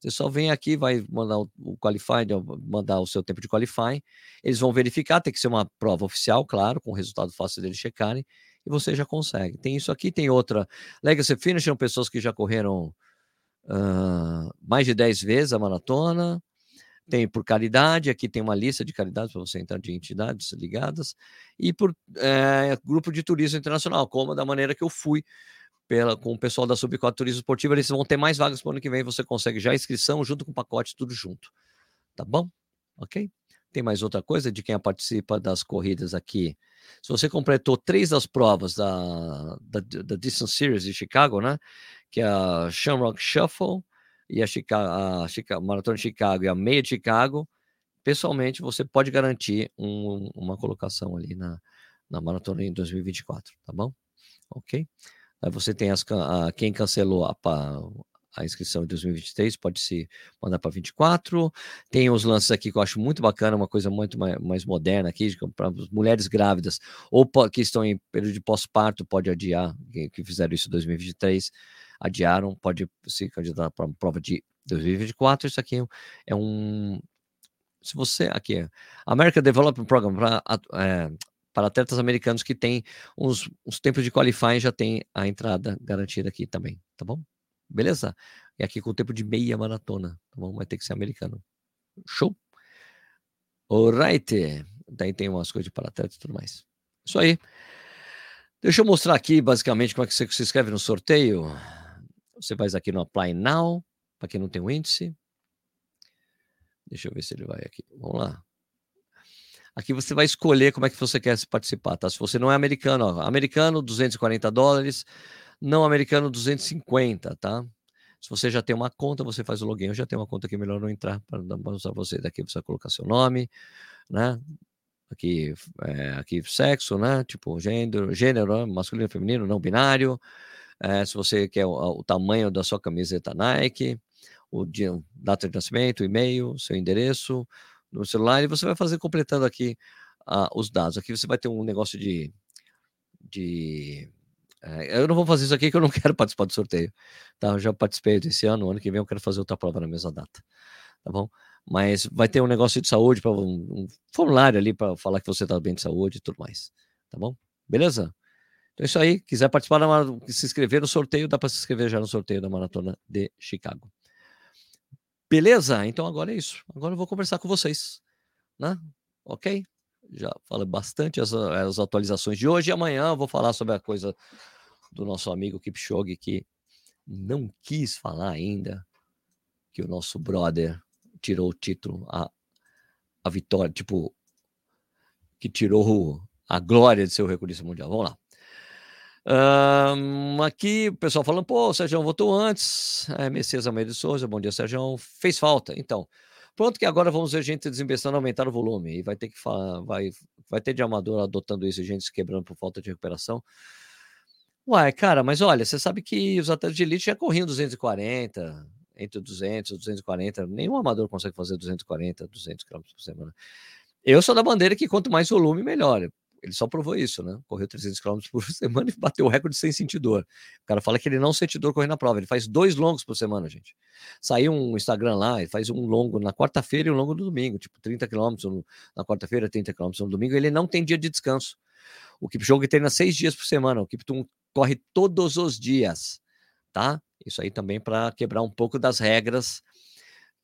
Você só vem aqui, vai mandar o, o qualify, mandar o seu tempo de qualify, eles vão verificar, tem que ser uma prova oficial, claro, com resultado fácil deles checarem, e você já consegue. Tem isso aqui, tem outra. Legacy Finish são pessoas que já correram uh, mais de 10 vezes a maratona. Tem por caridade, aqui tem uma lista de caridades para você entrar de entidades ligadas, e por é, grupo de turismo internacional, como da maneira que eu fui pela, com o pessoal da Subcot Turismo Esportivo, eles vão ter mais vagas para o ano que vem, você consegue já a inscrição junto com o pacote, tudo junto. Tá bom? Ok? Tem mais outra coisa de quem participa das corridas aqui. Se você completou três das provas da, da, da Distance Series de Chicago, né? Que é a Shamrock Shuffle e a, Chicago, a Chicago, Maratona de Chicago e a Meia de Chicago, pessoalmente você pode garantir um, uma colocação ali na, na maratona em 2024, tá bom? Ok? Aí você tem as, a, quem cancelou a, a inscrição de 2023 pode se mandar para 24. Tem os lances aqui que eu acho muito bacana, uma coisa muito mais, mais moderna aqui, para mulheres grávidas ou que estão em período de pós-parto, pode adiar, que, fizeram isso em 2023, adiaram, pode se candidatar para a prova de 2024. Isso aqui é um. Se você. Aqui é American Development Program para é, para atletas americanos que têm uns, uns tempos de qualifying, já tem a entrada garantida aqui também, tá bom? Beleza? E aqui com o tempo de meia maratona, tá bom? Vai ter que ser americano. Show? Alright. Daí tem umas coisas de para-atletas e tudo mais. Isso aí. Deixa eu mostrar aqui, basicamente, como é que você se inscreve no sorteio. Você faz aqui no Apply Now, para quem não tem o índice. Deixa eu ver se ele vai aqui. Vamos lá. Aqui você vai escolher como é que você quer participar, tá? Se você não é americano, ó, americano, 240 dólares, não americano, 250, tá? Se você já tem uma conta, você faz o login. Eu já tenho uma conta aqui, é melhor não entrar para mostrar você. Daqui você vai colocar seu nome, né? Aqui, é, aqui sexo, né? Tipo, gênero, gênero, masculino, feminino, não binário. É, se você quer o, o, tamanho da sua camiseta Nike, o dia, data de nascimento, e-mail, seu endereço, no celular e você vai fazer completando aqui uh, os dados. Aqui você vai ter um negócio de. de é, eu não vou fazer isso aqui que eu não <laughs> quero participar do sorteio. Tá? Eu já participei desse ano, ano que vem eu quero fazer outra prova na mesma data. Tá bom? Mas vai ter um negócio de saúde, para um, um, formulário ali para falar que você está bem de saúde e tudo mais. Tá bom? Beleza? Então é isso aí. Quiser participar, se inscrever no sorteio, dá para se inscrever já no sorteio da Maratona de Chicago. Beleza? Então agora é isso. Agora eu vou conversar com vocês, né? Ok? Já falei bastante as, as atualizações de hoje e amanhã eu vou falar sobre a coisa do nosso amigo Kipchoge que não quis falar ainda que o nosso brother tirou o título, a, a vitória, tipo, que tirou a glória de seu recordista mundial. Vamos lá. Um, aqui o pessoal falando, pô, o Sérgio votou antes. É, Messias Almeida de Souza, bom dia, Sérgio. Fez falta. Então, pronto que agora vamos ver gente desembestando aumentar o volume. E vai ter que falar, vai, vai ter de amador adotando isso, gente se quebrando por falta de recuperação. Uai, cara, mas olha, você sabe que os atletas de elite já corriam 240, entre 200 e 240. Nenhum amador consegue fazer 240, 200 km por semana. Eu sou da bandeira que quanto mais volume, melhor. Ele só provou isso, né? Correu 300 km por <laughs> semana e bateu o recorde sem sentir dor. O cara fala que ele não sente dor correndo na prova. Ele faz dois longos por semana, gente. Saiu um Instagram lá, ele faz um longo na quarta-feira e um longo no domingo, tipo 30 km na quarta-feira, 30 km no domingo. Ele não tem dia de descanso. O Kipchoge treina seis dias por semana. O Kiptum corre todos os dias, tá? Isso aí também para quebrar um pouco das regras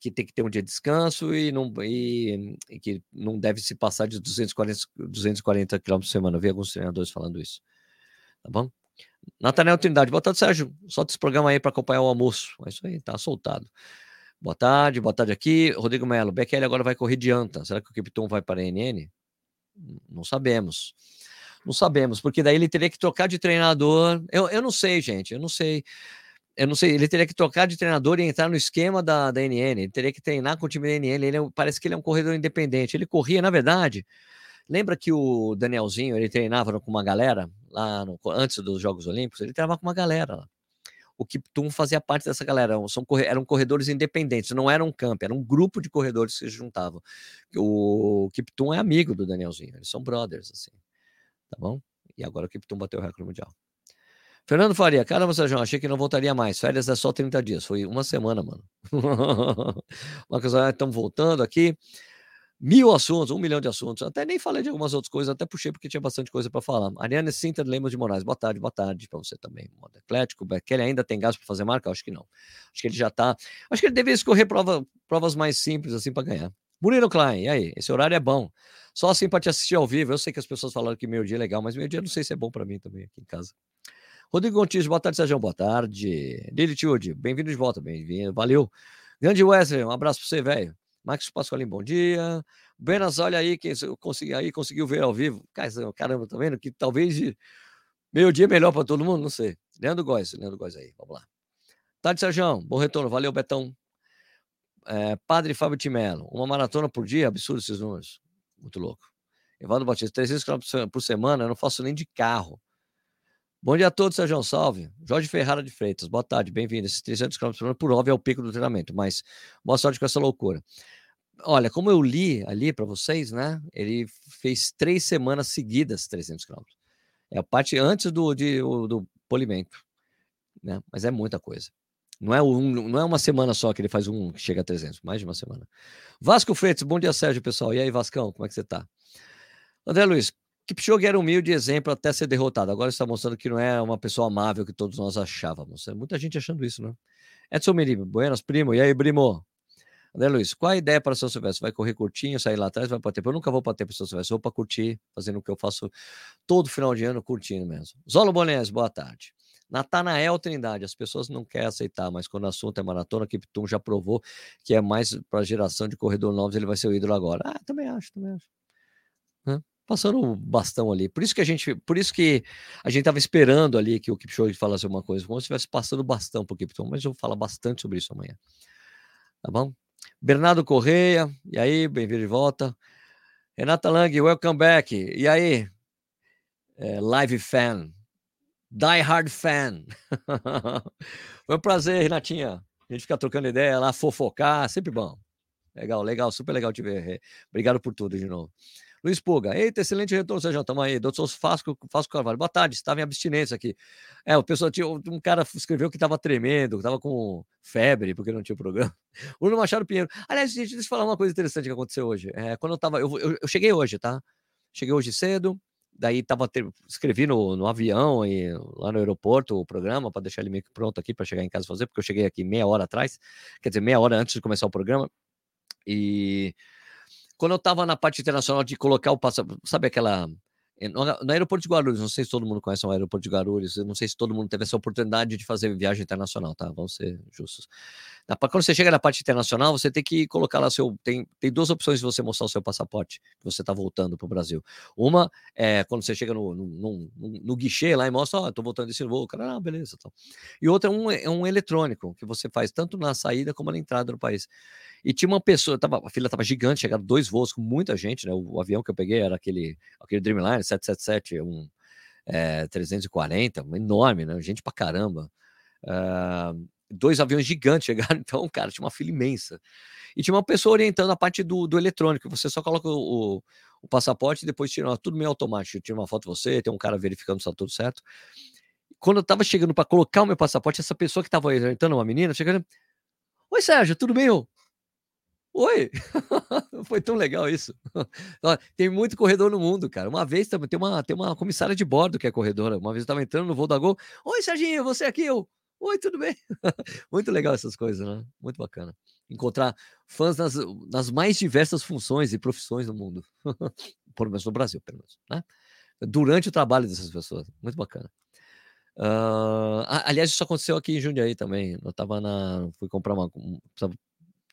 que tem que ter um dia de descanso e, não, e, e que não deve se passar de 240, 240 km por semana. Eu vi alguns treinadores falando isso. Tá bom? Natanel Trindade, boa tarde, Sérgio. Solta esse programa aí para acompanhar o almoço. É isso aí, tá soltado. Boa tarde, boa tarde aqui. Rodrigo Melo, BQL agora vai correr de anta. Será que o Kipton vai para a NN? Não sabemos. Não sabemos, porque daí ele teria que trocar de treinador. Eu, eu não sei, gente, eu não sei eu não sei, ele teria que trocar de treinador e entrar no esquema da, da NN, ele teria que treinar com o time da NN, ele é, parece que ele é um corredor independente, ele corria, na verdade, lembra que o Danielzinho, ele treinava com uma galera, lá no, antes dos Jogos Olímpicos, ele treinava com uma galera lá. O Kiptum fazia parte dessa galera, são, eram corredores independentes, não era um camp, era um grupo de corredores que se juntavam. O Kiptum é amigo do Danielzinho, eles são brothers, assim, tá bom? E agora o Kiptum bateu o recorde mundial. Fernando Faria, caramba, Sérgio, achei que não voltaria mais. Férias é só 30 dias. Foi uma semana, mano. <laughs> uma coisa, estamos voltando aqui. Mil assuntos, um milhão de assuntos. Até nem falei de algumas outras coisas, até puxei porque tinha bastante coisa para falar. Ariane Sinter Lemos de Moraes, boa tarde, boa tarde para você também. Modo Eclético, ele ainda tem gás para fazer marca? Acho que não. Acho que ele já tá. Acho que ele deveria escorrer prova, provas mais simples assim para ganhar. Murilo Klein, e aí? Esse horário é bom. Só assim para te assistir ao vivo. Eu sei que as pessoas falaram que meio-dia é legal, mas meio-dia não sei se é bom para mim também aqui em casa. Rodrigo Gontijo, boa tarde, Sérgio. Boa tarde. Lili Tilde, bem-vindo de volta, bem-vindo. Valeu. Grande Wesley, um abraço para você, velho. Max Pascoalim, bom dia. Benas, olha aí, quem consegui, aí conseguiu ver ao vivo. Caramba, tá vendo? Que talvez meio-dia é melhor para todo mundo, não sei. Leandro Góes, Leandro Góes aí, vamos lá. Tarde, Sérgio, bom retorno, valeu, Betão. É, Padre Fábio Timelo, uma maratona por dia, absurdo esses números. Muito louco. Evaldo Batista, 300 km por semana, eu não faço nem de carro. Bom dia a todos, Sérgio Salve. Jorge Ferrara de Freitas, boa tarde, bem-vindo. Esses 300 km por óbvio, é o pico do treinamento, mas boa sorte com essa loucura. Olha, como eu li ali para vocês, né? Ele fez três semanas seguidas 300 km. É a parte antes do, de, do polimento, né? Mas é muita coisa. Não é, um, não é uma semana só que ele faz um que chega a 300, mais de uma semana. Vasco Freitas, bom dia, Sérgio, pessoal. E aí, Vascão, como é que você tá? André Luiz, Kipchoge era humilde exemplo até ser derrotado. Agora está mostrando que não é uma pessoa amável que todos nós achávamos. É muita gente achando isso, né? Edson Meribe, buenas, primo. E aí, primo? André Luiz, qual a ideia para São Silvestre? Vai correr curtinho, sair lá atrás, vai para tempo? Eu nunca vou para tempo São Silvestre, vou para curtir, fazendo o que eu faço todo final de ano, curtindo mesmo. Zolo Bonés, boa tarde. Natanael Trindade, as pessoas não querem aceitar, mas quando o assunto é maratona, Kiptum já provou que é mais para a geração de corredor novos, ele vai ser o ídolo agora. Ah, também acho, também acho. Hã? Passando o bastão ali. Por isso que a gente, por isso que a gente estava esperando ali que o Kipchoge falasse alguma coisa, como se estivesse passando o bastão para o Kiptum, mas eu vou falar bastante sobre isso amanhã. Tá bom? Bernardo Correia, e aí, bem-vindo de volta. Renata Lang, welcome back. E aí, é, live fan, die hard fan. <laughs> Foi um prazer, Renatinha. A gente fica trocando ideia lá, fofocar, sempre bom. Legal, legal, super legal te ver. Obrigado por tudo de novo. Luiz Puga, eita, excelente retorno, Sérgio, estamos aí. Doutor Fasco, Fasco Carvalho, boa tarde, estava em abstinência aqui. É, o pessoal tinha, um cara escreveu que estava tremendo, que estava com febre, porque não tinha programa. <laughs> Bruno Machado Pinheiro. Aliás, gente, deixa eu falar uma coisa interessante que aconteceu hoje. É, quando eu estava, eu, eu, eu, cheguei hoje, tá? Cheguei hoje cedo, daí tava, ter, escrevi no, no avião e lá no aeroporto o programa para deixar ele meio que pronto aqui para chegar em casa fazer, porque eu cheguei aqui meia hora atrás, quer dizer, meia hora antes de começar o programa. E quando eu estava na parte internacional de colocar o passaporte, sabe aquela. Eh, no, aeroporto de Guarulhos, não sei se todo mundo conhece o aeroporto de Guarulhos, não sei se todo mundo teve essa oportunidade de fazer viagem internacional, tá? Vamos ser justos. Quando você chega na parte internacional, você tem que colocar lá seu. Tem, tem duas opções de você mostrar o seu passaporte, que você está voltando para o Brasil. Uma é quando você chega no, no, no, no guichê lá e mostra, ó, oh, estou voltando desse voo, cara, ah, beleza. Tal. E outra é um, é um eletrônico, que você faz tanto na saída como na entrada do país. E tinha uma pessoa, tava, a fila estava gigante, chegaram dois voos com muita gente, né? O, o, avião que eu peguei era aquele, aquele Dreamliner 777, um é, 340, enorme, né? Gente pra caramba. Uh, dois aviões gigantes <laughs> chegaram, então, cara, tinha uma fila imensa. E tinha uma pessoa orientando a parte do, do eletrônico, você só coloca o, o passaporte e depois tira tudo meio automático. Tira uma foto de você, tem um cara verificando se está tudo certo. Quando eu estava chegando para colocar o meu passaporte, essa pessoa que estava orientando, uma menina, chegando, Oi, Sérgio, tudo bem? Eu, Oi! <laughs> Foi tão legal isso. <laughs> tem muito corredor no mundo, cara. Uma vez tem uma, tem uma comissária de bordo que é corredora. Uma vez eu estava entrando no voo da Gol. Oi, Serginho, você aqui? Eu, Oi, tudo bem? <laughs> muito legal essas coisas, né? Muito bacana. Encontrar fãs nas, nas mais diversas funções e profissões do mundo. Por menos no Brasil, pelo menos. Né? Durante o trabalho dessas pessoas. Muito bacana. Uh, aliás, isso aconteceu aqui em Jundiaí também. Eu tava na. Fui comprar uma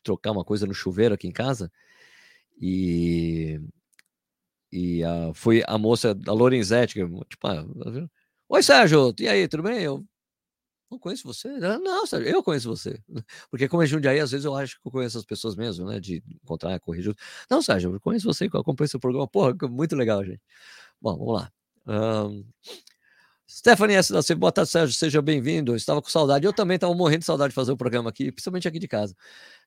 trocar uma coisa no chuveiro aqui em casa e e foi a moça da Lorenzetti, que, tipo, ah, oi Sérgio, e aí, tudo bem? Eu não conheço você? Não, Sérgio, eu conheço você. <laughs> Porque como é Jundiaí, às vezes eu acho que eu conheço as pessoas mesmo, né, de encontrar, corrigir. Não, Sérgio, eu conheço você, eu acompanho seu programa. Porra, muito legal, gente. Bom, vamos lá. Um, Stephanie S. da boa tarde, Sérgio, seja bem-vindo. Estava com saudade, eu também estava morrendo de saudade de fazer o programa aqui, principalmente aqui de casa.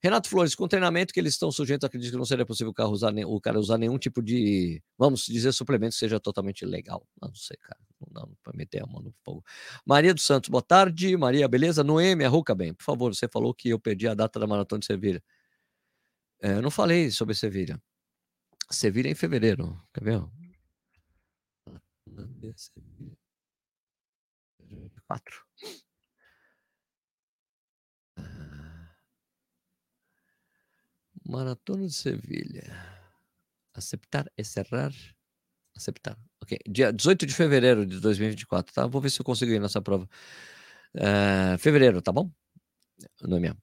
Renato Flores, com treinamento que eles estão sujeitos, acredito que não seria possível o, carro usar, o cara usar nenhum tipo de, vamos dizer, suplemento que seja totalmente legal. Não, sei, cara, não dá para meter a mão no fogo. Maria dos Santos, boa tarde. Maria, beleza? Noemi, arruca bem. Por favor, você falou que eu perdi a data da Maratona de Sevilha. É, eu não falei sobre Sevilha. Sevilha em fevereiro. Quer ver? Quatro. Maratona de Sevilha. Aceptar é cerrar? Aceptar. Ok. Dia 18 de fevereiro de 2024, tá? Vou ver se eu consigo ir nessa prova. Uh, fevereiro, tá bom? Não é mesmo?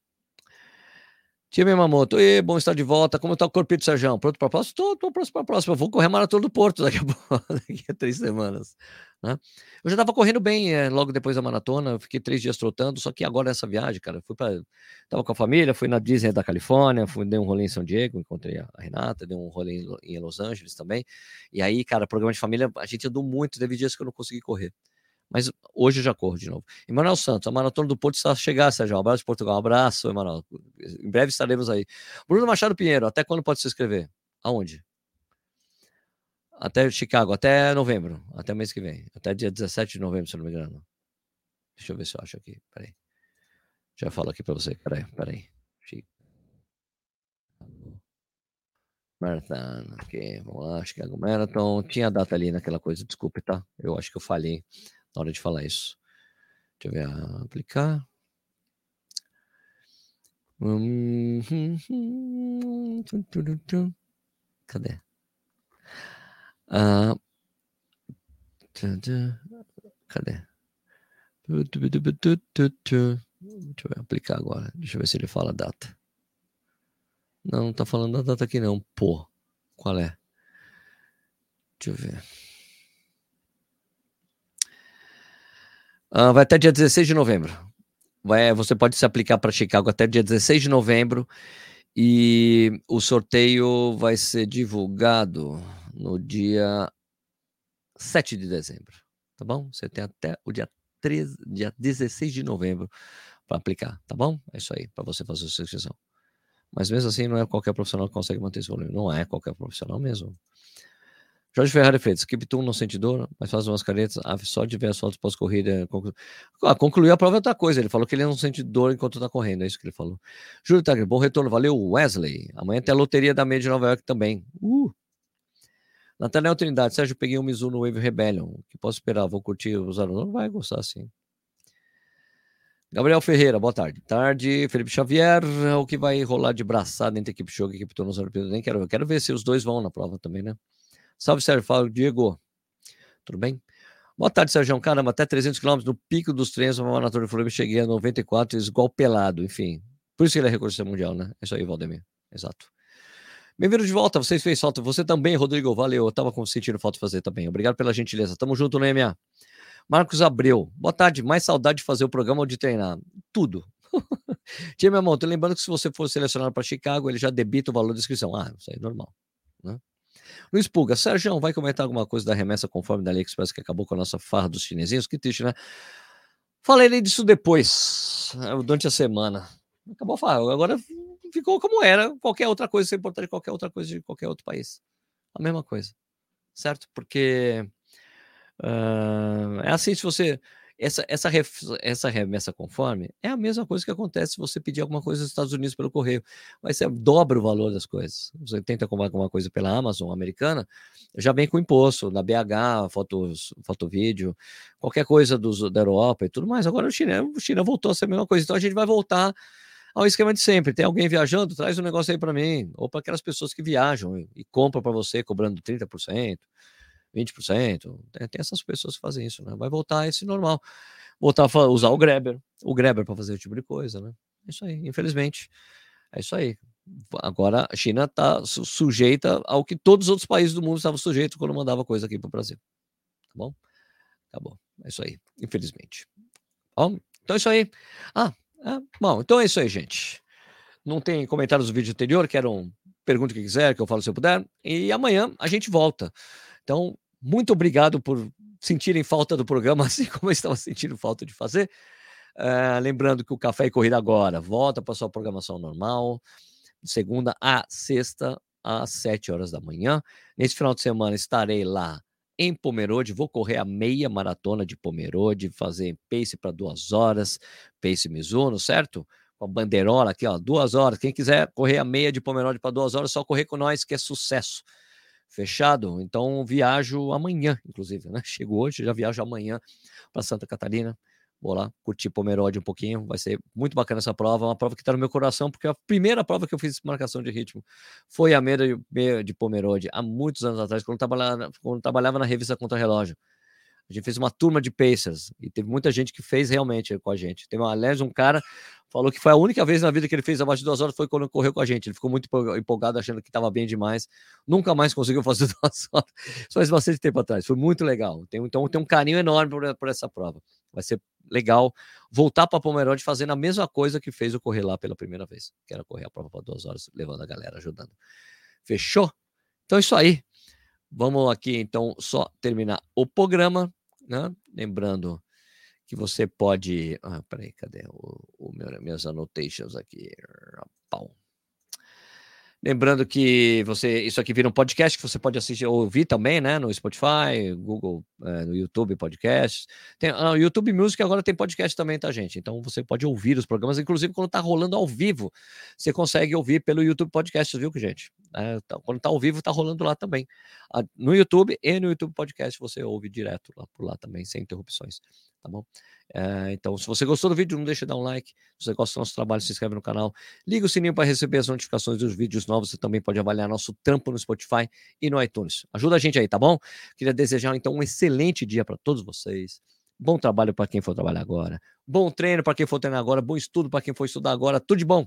Tia Mimamoto, e bom estar de volta. Como está o corpinho do Sérgio? Pronto para a próxima? Estou, pronto para a próxima. Vou correr a maratona do Porto daqui a, <laughs> daqui a três semanas. Né? Eu já estava correndo bem é, logo depois da maratona, fiquei três dias trotando, só que agora essa viagem, cara, fui para. Tava com a família, fui na Disney da Califórnia, fui, dei um rolê em São Diego, encontrei a Renata, dei um rolê em, em Los Angeles também. E aí, cara, programa de família, a gente andou muito, teve dias que eu não consegui correr. Mas hoje eu já corro de novo. Emanuel Santos, a maratona do Porto está a chegar, Sérgio. Um abraço de Portugal. Um abraço, Emanuel. Em breve estaremos aí. Bruno Machado Pinheiro, até quando pode se inscrever? Aonde? Até Chicago, até novembro, até mês que vem. Até dia 17 de novembro, se não me engano. Deixa eu ver se eu acho aqui. Peraí. Já falo aqui para você. Peraí, peraí. Marathon, ok, vamos lá, Chicago Marathon. Tinha data ali naquela coisa, desculpe, tá? Eu acho que eu falhei na hora de falar isso. Deixa eu ver, aplicar. Cadê? Ah, cadê? Deixa eu aplicar agora. Deixa eu ver se ele fala a data. Não, não tá falando da data aqui não. Pô, qual é? Deixa eu ver. Uh, vai até dia 16 de novembro. Vai, você pode se aplicar para Chicago até dia 16 de novembro e o sorteio vai ser divulgado no dia 7 de dezembro, tá bom? Você tem até o dia 13, dia 16 de novembro para aplicar, tá bom? É isso aí, para você fazer a sua inscrição. Mas mesmo assim, não é qualquer profissional que consegue manter esse volume. Não é qualquer profissional mesmo. Jorge Ferrari Freitas, tu não sente dor, mas faz umas caretas, ah, só de ver as fotos pós-corrida. Conclu... Ah, concluir a prova é outra coisa. Ele falou que ele não sente dor enquanto tá correndo, é isso que ele falou. Júlio Tagre, bom retorno, valeu, Wesley. Amanhã tem a loteria da meia de Nova York também. Uh! Nathaniel Trindade, Sérgio, peguei um Mizu no Wave Rebellion. Que posso esperar? Vou curtir usar Não vai gostar sim. Gabriel Ferreira, boa tarde. Tarde, Felipe Xavier, o que vai rolar de braçada entre equipe Show e equipe Olimpíadas? Nem quero, quero ver se os dois vão na prova também, né? Salve, Sérgio. Fala, Diego. Tudo bem? Boa tarde, Sérgio. Caramba, até 300 km no pico dos treinos, uma maratona de Floripa, cheguei a 94, igual pelado, enfim. Por isso que ele é recordista mundial, né? É isso aí, Valdemir. Exato. Bem-vindo de volta. Vocês fez falta. Você também, Rodrigo. Valeu. Eu tava sentindo falta de fazer também. Obrigado pela gentileza. Tamo junto no MA. Marcos Abreu. Boa tarde. Mais saudade de fazer o programa ou de treinar? Tudo. <laughs> Tia, meu irmão, lembrando que se você for selecionado para Chicago, ele já debita o valor da inscrição. Ah, isso aí é normal. Né? Luiz Pulga, Sérgio, vai comentar alguma coisa da remessa conforme da AliExpress que acabou com a nossa farra dos chinesinhos? Que triste, né? Falei disso depois, durante a semana. Acabou a farra. Agora ficou como era. Qualquer outra coisa, sem importar de qualquer outra coisa de qualquer outro país. A mesma coisa. Certo? Porque uh, é assim, se você essa, essa, ref, essa remessa conforme é a mesma coisa que acontece se você pedir alguma coisa nos Estados Unidos pelo correio. Mas você dobra o valor das coisas. Você tenta comprar alguma coisa pela Amazon americana, já vem com imposto, na BH, fotos, foto vídeo, qualquer coisa dos, da Europa e tudo mais. Agora o China, o China voltou a ser a mesma coisa. Então a gente vai voltar ao esquema de sempre. Tem alguém viajando, traz um negócio aí para mim. Ou para aquelas pessoas que viajam e, e compram para você cobrando 30%. 20%. Tem, tem essas pessoas que fazem isso, né? Vai voltar esse normal. Voltar a usar o Greber, o Greber para fazer esse tipo de coisa, né? É isso aí, infelizmente. É isso aí. Agora a China está sujeita ao que todos os outros países do mundo estavam sujeitos quando mandava coisa aqui para o Brasil. Tá bom? Acabou. É isso aí, infelizmente. Bom, então é isso aí. Ah, é, bom, então é isso aí, gente. Não tem comentários do vídeo anterior, quero pergunta o que quiser, que eu falo se eu puder. E amanhã a gente volta. Então, muito obrigado por sentirem falta do programa, <laughs> assim como eu estava sentindo falta de fazer. Uh, lembrando que o Café e Corrida agora volta para sua programação normal, de segunda a sexta, às sete horas da manhã. Nesse final de semana estarei lá em Pomerode, vou correr a meia maratona de Pomerode, fazer pace para duas horas, pace Mizuno, certo? Com a bandeirola aqui, ó, duas horas. Quem quiser correr a meia de Pomerode para duas horas, só correr com nós, que é sucesso. Fechado? Então viajo amanhã, inclusive, né? <laughs> Chego hoje, já viajo amanhã para Santa Catarina. Vou lá curtir Pomerode um pouquinho. Vai ser muito bacana essa prova. Uma prova que está no meu coração, porque a primeira prova que eu fiz marcação de ritmo foi a meia de Pomerode, há muitos anos atrás, quando trabalhava, quando trabalhava na revista Contra Relógio. A gente fez uma turma de Pacers e teve muita gente que fez realmente com a gente. Teve, aliás, um cara falou que foi a única vez na vida que ele fez abaixo de duas horas foi quando correu com a gente. Ele ficou muito empolgado, achando que estava bem demais. Nunca mais conseguiu fazer <laughs> duas horas. Isso faz bastante tempo atrás. Foi muito legal. Então, tem um carinho enorme por, por essa prova. Vai ser legal voltar para Pomerode fazendo a mesma coisa que fez o correr lá pela primeira vez, que era correr a prova para duas horas, levando a galera, ajudando. Fechou? Então é isso aí. Vamos aqui então só terminar o programa, né? Lembrando que você pode. Ah, peraí, cadê o, o meu, minhas annotations aqui? Pau. Lembrando que você isso aqui vira um podcast que você pode assistir ouvir também, né? No Spotify, Google, é, no YouTube podcast. Tem, ah, YouTube Music agora tem podcast também, tá, gente? Então você pode ouvir os programas, inclusive quando tá rolando ao vivo, você consegue ouvir pelo YouTube Podcast, viu, gente? É, tá, quando tá ao vivo, tá rolando lá também. Ah, no YouTube e no YouTube Podcast você ouve direto lá por lá também, sem interrupções, tá bom? É, então, se você gostou do vídeo, não deixe de dar um like. Se você gosta do nosso trabalho, se inscreve no canal. Liga o sininho para receber as notificações dos vídeos novos. Você também pode avaliar nosso trampo no Spotify e no iTunes. Ajuda a gente aí, tá bom? Queria desejar, então, um excelente dia para todos vocês. Bom trabalho para quem for trabalhar agora. Bom treino para quem for treinar agora. Bom estudo para quem for estudar agora. Tudo de bom.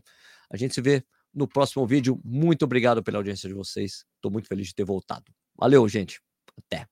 A gente se vê no próximo vídeo. Muito obrigado pela audiência de vocês. Estou muito feliz de ter voltado. Valeu, gente. Até.